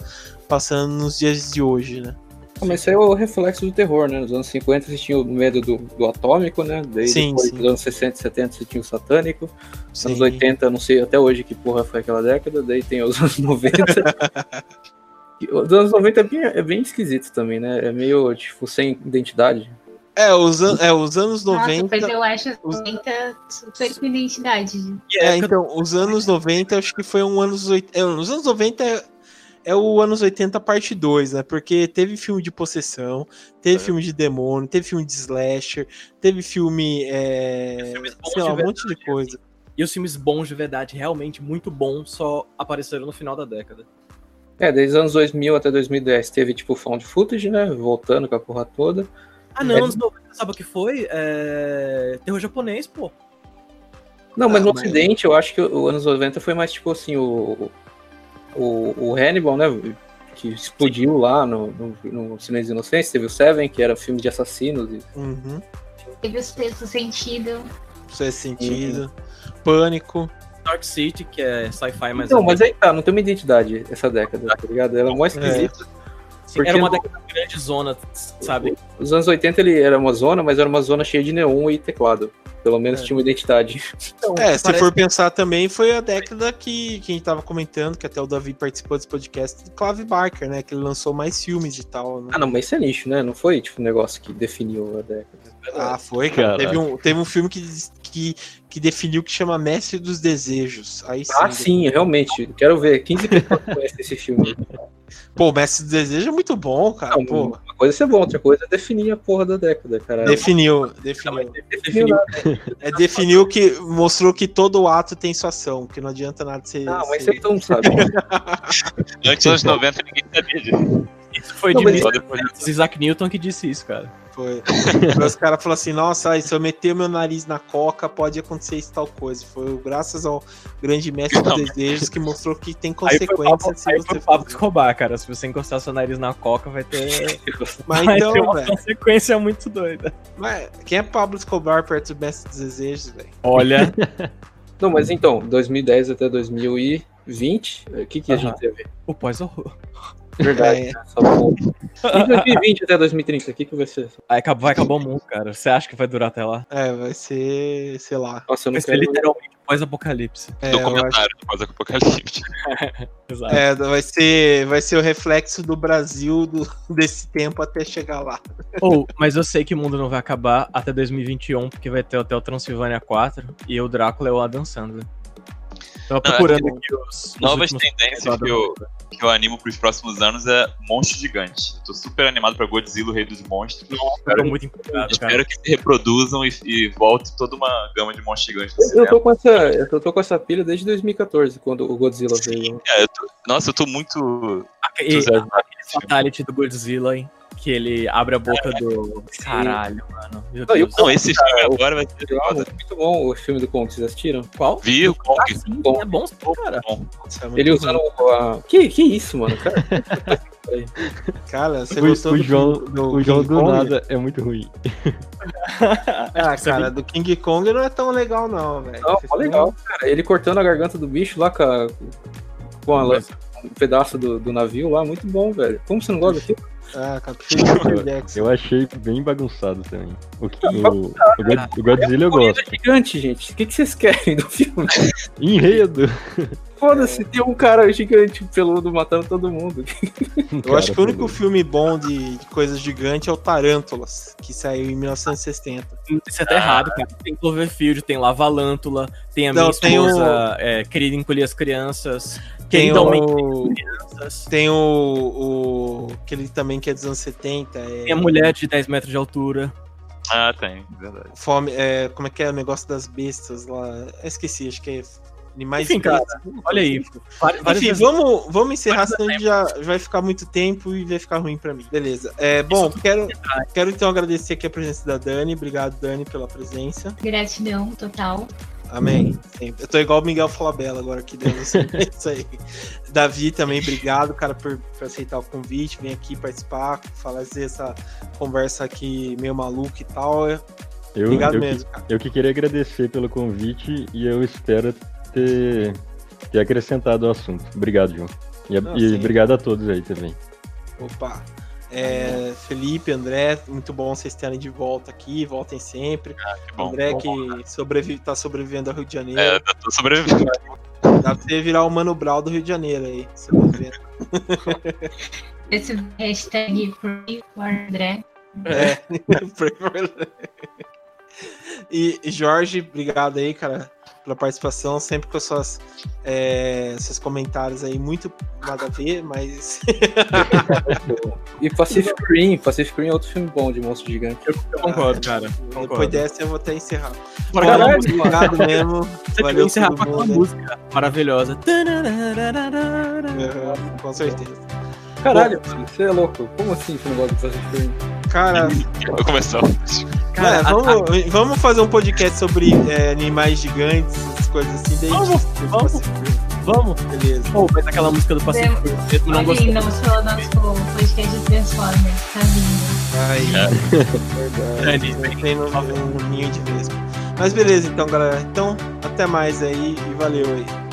passando nos dias de hoje, né? Ah, mas isso aí é o reflexo do terror, né? Nos anos 50 você tinha o medo do, do atômico, né? Daí sim, depois, sim. nos anos 60 e 70 você tinha o satânico. Nos anos 80, não sei até hoje que porra foi aquela década. Daí tem os anos 90. os anos 90 é bem, é bem esquisito também, né? É meio, tipo, sem identidade. É, os, an é, os anos 90. Nossa, mas eu acho os 90 super com identidade. É, então, os anos 90 acho que foi um anos 80. É, os anos 90 é o anos 80 parte 2, né? Porque teve filme de possessão, teve é. filme de demônio, teve filme de slasher, teve filme. É... Sei lá, um monte de coisa. E os filmes bons de verdade, realmente muito bons, só apareceram no final da década. É, desde os anos 2000 até 2010 teve tipo found footage, né? Voltando com a porra toda. Ah, não, é... anos 90, sabe o que foi? É... Terror japonês, pô. Não, mas ah, no mas... Ocidente eu acho que o anos 90 foi mais tipo assim, o, o, o Hannibal, né? que explodiu lá no, no, no Silêncio Inocentes. Teve o Seven, que era filme de assassinos. E... Uhum. Teve o Sexto Sentido. Sexto Sentido. Uhum. Pânico. Dark City, que é sci-fi mais. Não, mas aí tá, não tem uma identidade essa década, tá ligado? Ela é mais esquisita. É. Porque era uma década grande zona, sabe? Os anos 80 ele era uma zona, mas era uma zona cheia de neon e teclado. Pelo menos é. tinha uma identidade. Então, é, se for pensar também, foi a década que, que a gente tava comentando, que até o Davi participou desse podcast, do Clive Barker, né? Que ele lançou mais filmes e tal. Né? Ah, não, mas isso é nicho, né? Não foi tipo um negócio que definiu a década. Ah, foi, cara. Teve um, teve um filme que, que, que definiu que chama Mestre dos Desejos. Aí sim, ah, sim, realmente. Quero ver. 15 pessoas conhecem esse filme. Pô, o Mestre dos Desejos é muito bom, cara. Não, pô. Uma coisa é ser bom, outra coisa é definir a porra da década, cara. Definiu, definiu. definiu, é, definiu que mostrou que todo ato tem sua ação, que não adianta nada ser. Ah, mas você não sabe. Antes dos 90 ninguém sabia disso. Isso foi não, de mas... depois. Isaac Newton que disse isso, cara. Foi. os caras falaram assim: nossa, se eu meter meu nariz na coca, pode acontecer isso tal coisa. Foi graças ao grande mestre dos desejos que mostrou que tem consequências. Aí foi o Pablo Escobar, cara. Se você encostar seu nariz na coca, vai ter. Mas vai então, ter uma consequência muito doida. Mas quem é Pablo Escobar perto do mestre dos desejos, velho? Olha. Não, mas então, 2010 até 2020, o que, que a gente teve? O pós-horror. Verdade. É. E 2020 até 2030, o que, que vai ser? Aí vai acabar o mundo, cara. Você acha que vai durar até lá? É, vai ser, sei lá. Nossa, eu não vai quero... ser literalmente pós-apocalipse. É, Documentário acho... pós-apocalipse. Exato. É, vai ser, vai ser o reflexo do Brasil do, desse tempo até chegar lá. Ou, oh, mas eu sei que o mundo não vai acabar até 2021, porque vai ter até o Transilvânia 4 e o Drácula é o Adam Sandler. Tava procurando aqui os. Novas tendências que eu, que eu animo pros próximos anos é Monstro Gigante. tô super animado pra Godzilla, o Rei dos Monstros. Nossa, espero, muito empolgado, espero que se reproduzam e, e, volte toda uma gama de monstros gigantes. Eu, tô com essa, eu tô com essa pilha desde 2014, quando o Godzilla veio. É, eu tô, nossa, eu tô muito. Aquele, aquele fatality do Godzilla, hein? Que ele abre a boca do. Caralho, mano. Meu Deus. Não, esse filme agora vai ser. É muito bom o filme do Kong, vocês assistiram? Qual? Vi o Kong. Ah, sim, bom. É bom, cara. Bom. É ele usando a. Que, que isso, mano? Cara, cara você o, gostou o do, João, do, o João do nada é muito ruim. ah, cara, do King Kong não é tão legal, não, velho. Não, é legal, cara. Ele cortando a garganta do bicho lá com a. Com a um pedaço do, do navio lá, muito bom, velho. Como você não gosta daquilo? Ah, eu, eu achei bem bagunçado também. O, o, o, o Godzilla eu gosto. É gigante, gente. O que, que vocês querem do filme? Enredo. Foda-se, tem um cara gigante peludo matando todo mundo. Eu cara, acho que o único filme bom de, de coisas gigantes é o Tarântulas, que saiu em 1960. Isso é até errado, cara. Tem Cloverfield, tem Lavalântula, tem a Não, minha esposa o... é, querida encolher as crianças. Tem o... Tem o, o. Aquele também que é dos anos 70. É... Tem a mulher de 10 metros de altura. Ah, tem, verdade. Fome, é, como é que é o negócio das bestas lá? Eu esqueci, acho que é animais. Enfim, cara, olha aí. Enfim, vamos, vamos encerrar, senão a gente já vai ficar muito tempo e vai ficar ruim pra mim. Beleza. É, bom, quero, quero então agradecer aqui a presença da Dani. Obrigado, Dani, pela presença. Gratidão total. Amém. Sempre. Eu tô igual o Miguel Falabella agora aqui dentro. isso aí. Davi também, obrigado, cara, por, por, aceitar o convite, vir aqui participar, fazer essa conversa aqui meio maluca e tal. Eu, obrigado eu mesmo, que, cara. Eu que queria agradecer pelo convite e eu espero ter, ter acrescentado o assunto. Obrigado, João. E, Não, e obrigado a todos aí também. Opa, é, Felipe, André, muito bom vocês terem de volta aqui, voltem sempre. Ah, que bom, André bom, que bom, sobrevive, tá sobrevivendo ao Rio de Janeiro. É, tô sobrevivendo. Dá pra você virar o Mano Brau do Rio de Janeiro aí, sobrevivendo. Esse hashtag Pray for André. É, Pray for André. E Jorge, obrigado aí, cara, pela participação, sempre com suas, é, seus comentários aí, muito nada a ver, mas. e Pacific Rim, Pacific Rim é outro filme bom de monstro gigante. Eu, concordo, cara. Concordo. Depois dessa eu vou até encerrar. Caralho, obrigado mesmo. Você Valeu encerrar com uma música maravilhosa. Uhum, com certeza. Caralho, você é louco. Como assim você não gosta de Pacific Rim? Cara. Vou começar. Cara, vamos, a... vamos fazer um podcast sobre é, animais gigantes, essas coisas assim. Daí vamos, vamos. Vamos? Beleza. Pô, mas aquela música do Pacífico Preto não gostou. Não, sou nosso podcast de Transformers, tá vindo. Aí, é. verdade. É, tem um, um ninho de vespa. Mas beleza, então, galera. Então, até mais aí e valeu aí.